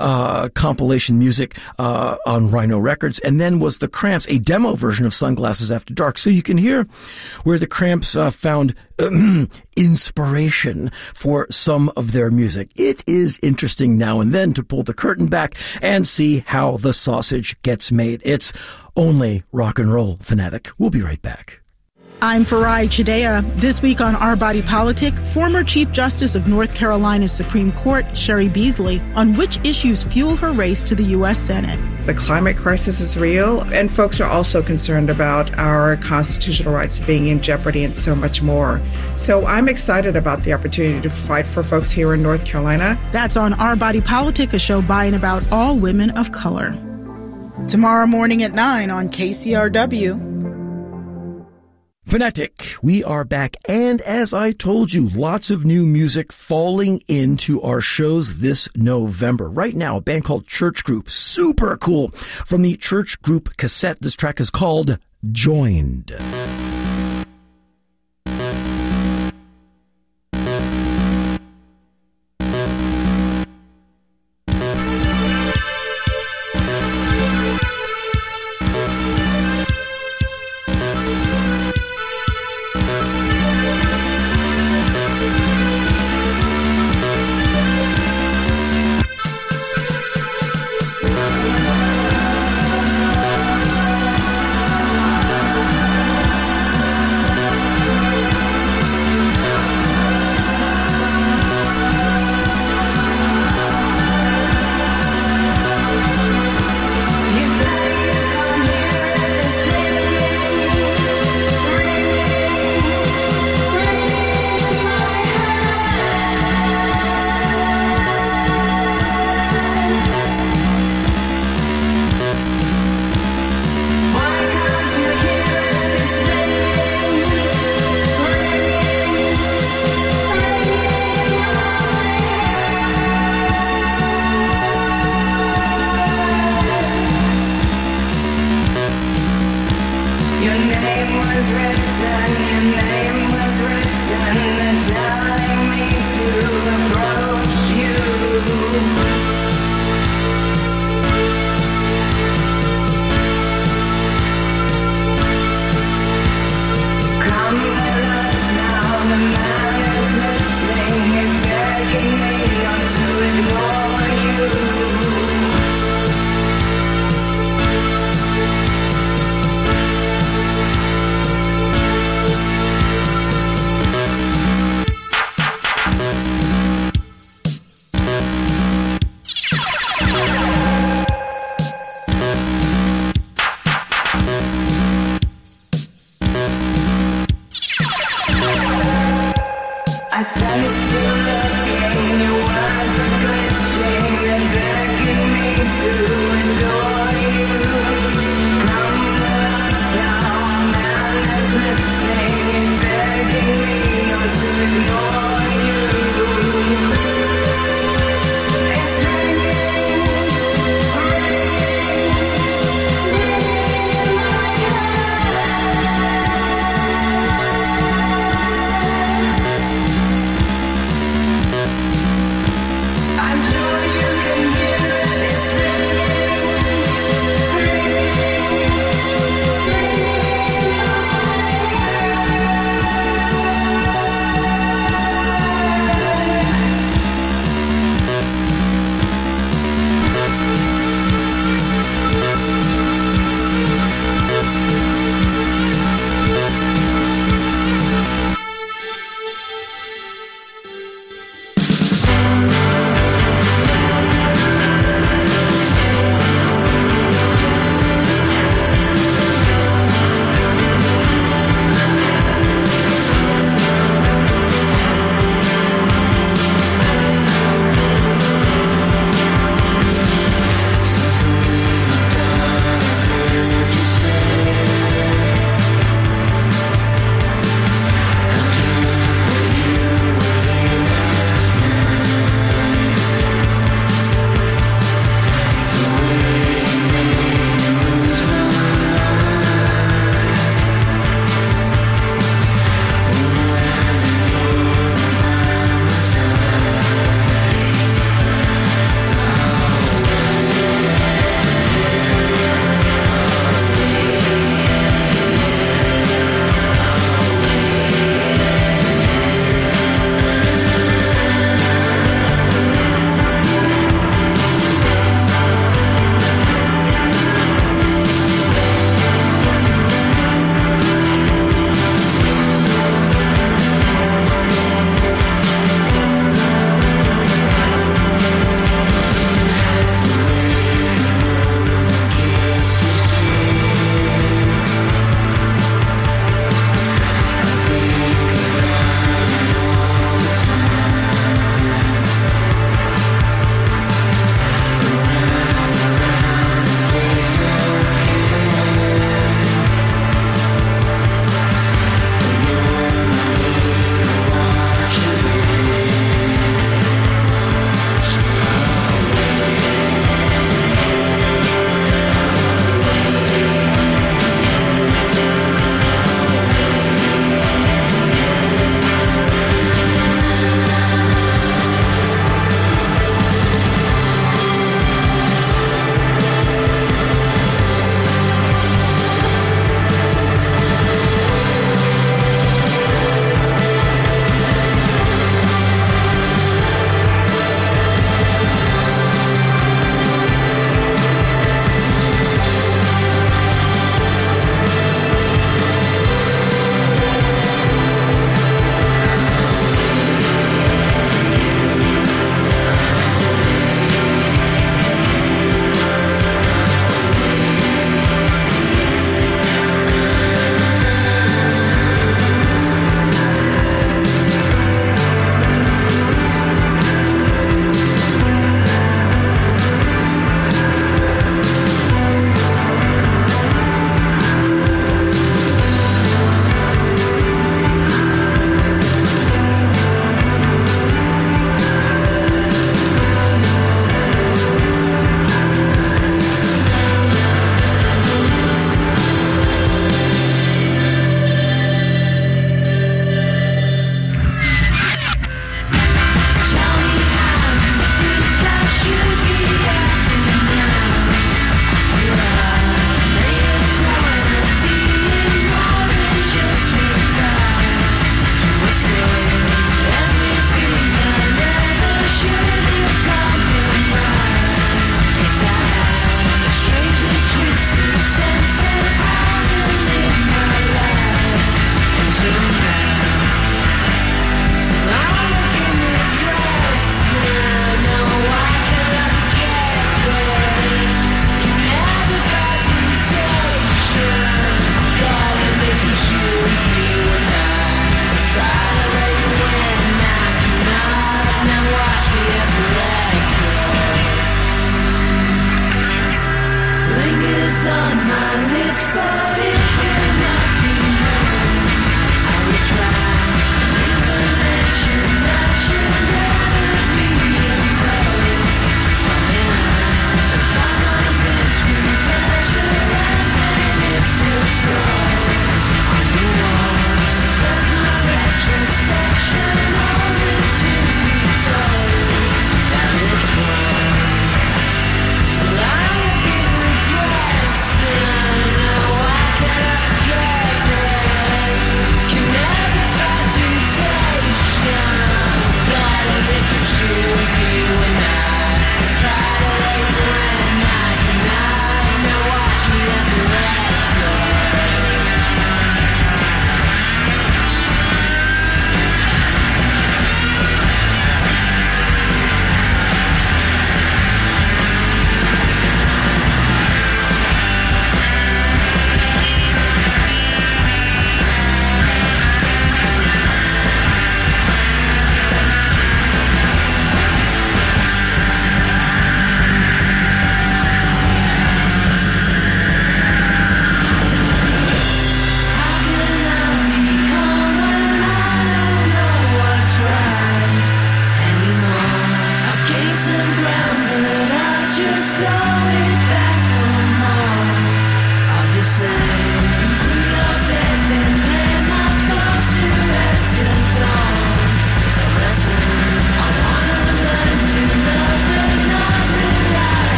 uh, compilation music uh, on Rhino Records. And then was the Cramps, a demo version of Sunglasses After Dark. So you can hear where the Cramps uh, found inspiration for some of their music. It is interesting now and then to pull the curtain back and see how the sausage gets made. It's only rock and roll fanatic. We'll be right back. I'm Farai Chideya. This week on Our Body Politic, former Chief Justice of North Carolina's Supreme Court, Cheri Beasley, on which issues fuel her race to the U.S. Senate. The climate crisis is real, and folks are also concerned about our constitutional rights being in jeopardy and so much more. So I'm excited about the opportunity to fight for folks here in North Carolina. That's on Our Body Politic, a show by and about all women of color. Tomorrow morning at 9 on KCRW. Fanatic, we are back, and as I told you, lots of new music falling into our shows this November. Right now, a band called Church Group, super cool. From the Church Group cassette, this track is called Joined.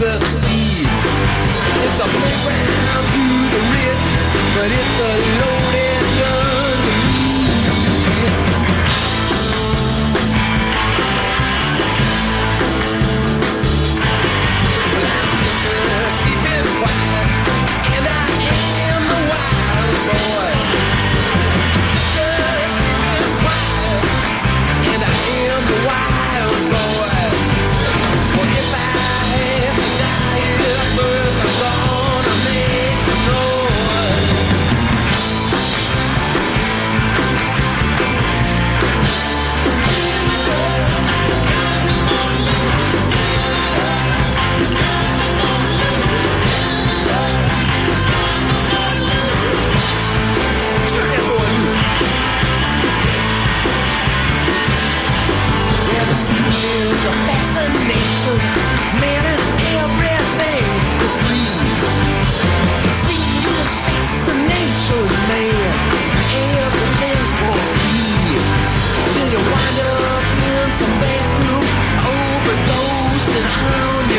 the sea. It's a playground to the rich, but it's a loaded gun to me. I'm keeping quiet, and I am the wild boy. is a fascination, man and everything. Fascination, man. Everything's for free. Till you wind up in some bathroom and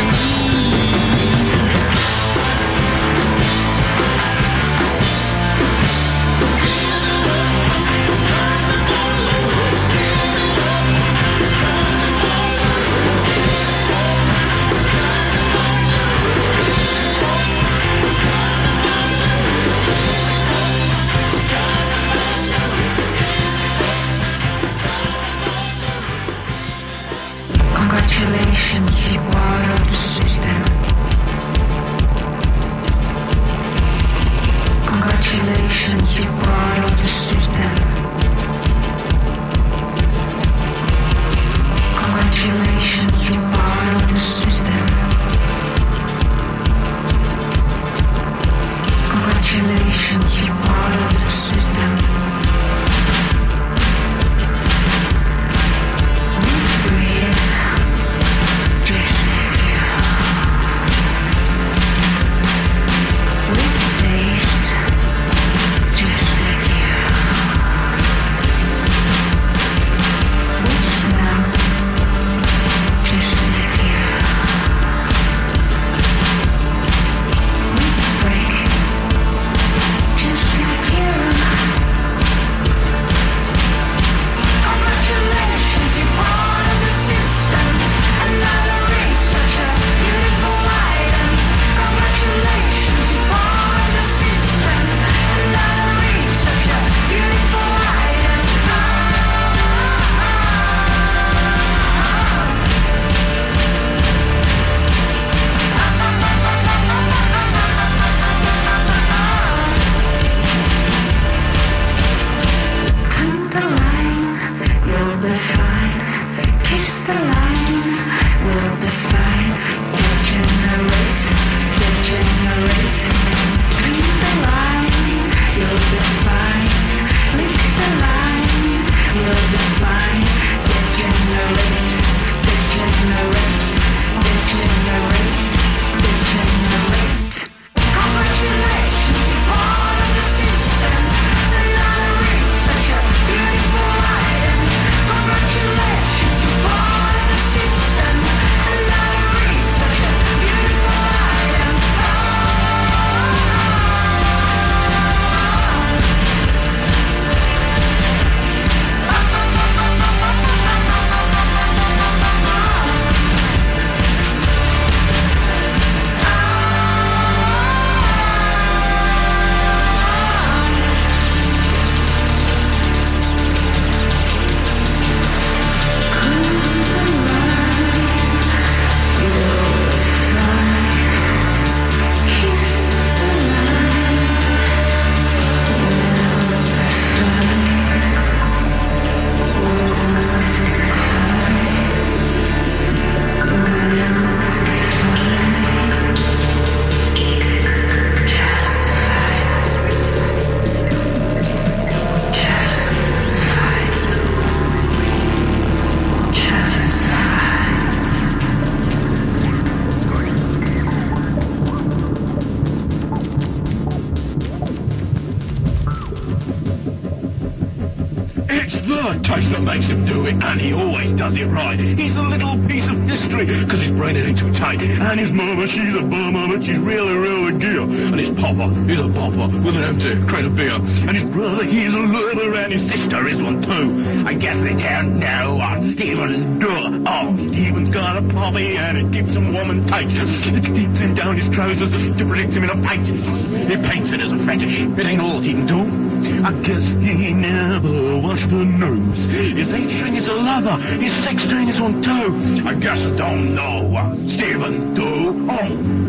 mama, she's a bummer, but she's really, really gear. And his papa, he's a papa with an empty crate of beer. And his brother, he's a lover, and his sister is one too. I guess they don't know what Stephen do. Oh, Stephen's got a poppy, and it keeps him warm and tight. It keeps him down his trousers to protect him in a fight. He paints it as a fetish. It ain't all he can do. I guess he never watched the news. His eight string is a lover, his six string is on too. I guess I don't know what Stephen do. Oh.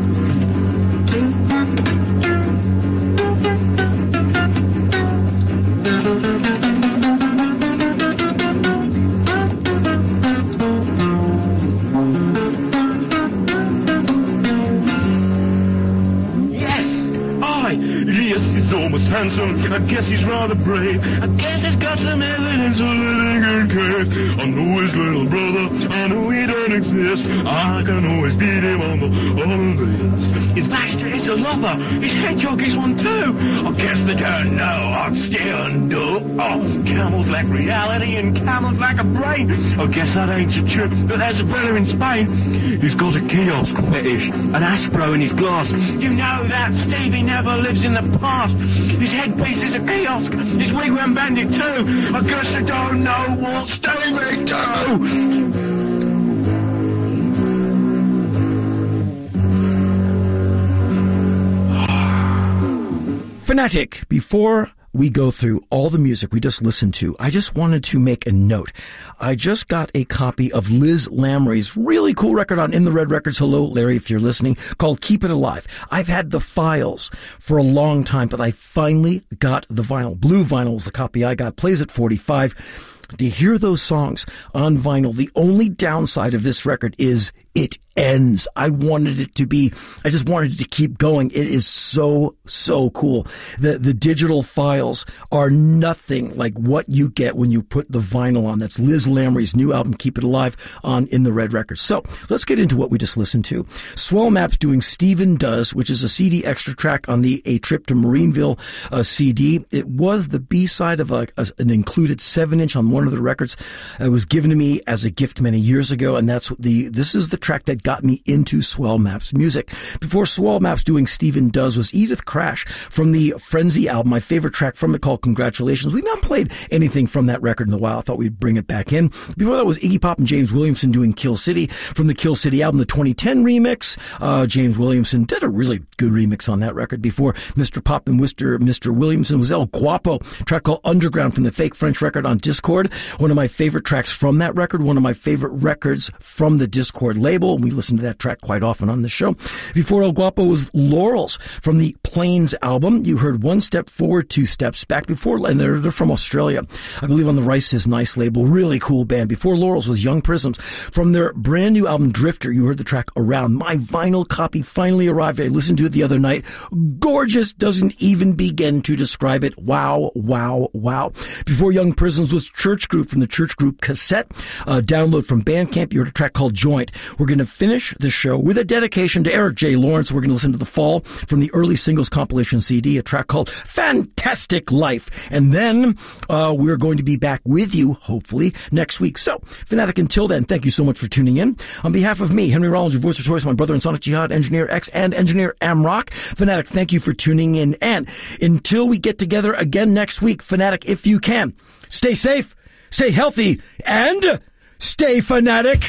I guess he's rather brave. I guess he's got some evidence of living in caves. I know his little brother. I know he don't exist. I can always beat him on the list. His master is a lover. His hedgehog is one too. I guess they don't know what Stephen do. Oh, camels lack reality and camels lack a brain. I guess that ain't so true. But there's a brother in Spain. He's got a kiosk fetish, an Aspro in his glass. You know that Stevie never lives in the past. His headpiece is a kiosk. His wigwam bandit too. I guess they don't know what Stevie do. Fanatic, before we go through all the music we just listened to, I just wanted to make a note. I just got a copy of Liz Lamere's really cool record on In the Red Records. Hello, Larry, if you're listening, called Keep It Alive. I've had the files for a long time, but I finally got the vinyl. Blue vinyl is the copy I got. Plays at 45 to hear those songs on vinyl, the only downside of this record is it ends. I wanted it to be, I just wanted it to keep going. It is so, so cool. The, the digital files are nothing like what you get when you put the vinyl on. That's Liz Lamere's new album, Keep It Alive, on In the Red Records. So let's get into what we just listened to. Swell Maps doing Steven Does, which is a CD extra track on the A Trip to Marineville uh, CD. It was the B side of a, a- an included seven inch on one of the records. It was given to me as a gift many years ago, and that's the this is the track that got me into Swell Maps music. Before Swell Maps doing Steven Does was Edith Crash from the Frenzy album, my favorite track from it called Congratulations. We've not played anything from that record in a while. I thought we'd bring it back in. Before that was Iggy Pop and James Williamson doing Kill City from the Kill City album, the 2010 remix. Uh, James Williamson did a really good remix on that record. Before Mr. Pop and Mr. Mr. Williamson was El Guapo, track called Underground from the fake French record on Dischord. One of my favorite tracks from that record, one of my favorite records from the Dischord label. We listen to that track quite often on the show. Before El Guapo was Laurels from the Plains album. You heard One Step Forward, Two Steps Back before, and they're, they're from Australia. I believe on the Rice is Nice label. Really cool band. Before Laurels was Young Prisms from their brand new album Drifter. You heard the track Around. My vinyl copy finally arrived. I listened to it the other night. Gorgeous doesn't even begin to describe it. Wow, wow, wow. Before Young Prisms was Church Group from the Church Group cassette. Uh, download from Bandcamp. You heard a track called Joint. We're going to finish the show with a dedication to Eric J. Lawrence. We're going to listen to The Fall from the early singles compilation CD, a track called Fantastic Life. And then uh, we're going to be back with you, hopefully, next week. So, Fanatic, until then, thank you so much for tuning in. On behalf of me, Henry Rollins, your voice of choice, my brother and Sonic Jihad, Engineer X, and Engineer Amrock, Fanatic, thank you for tuning in. And until we get together again next week, Fanatic, if you can, stay safe, stay healthy, and stay fanatic.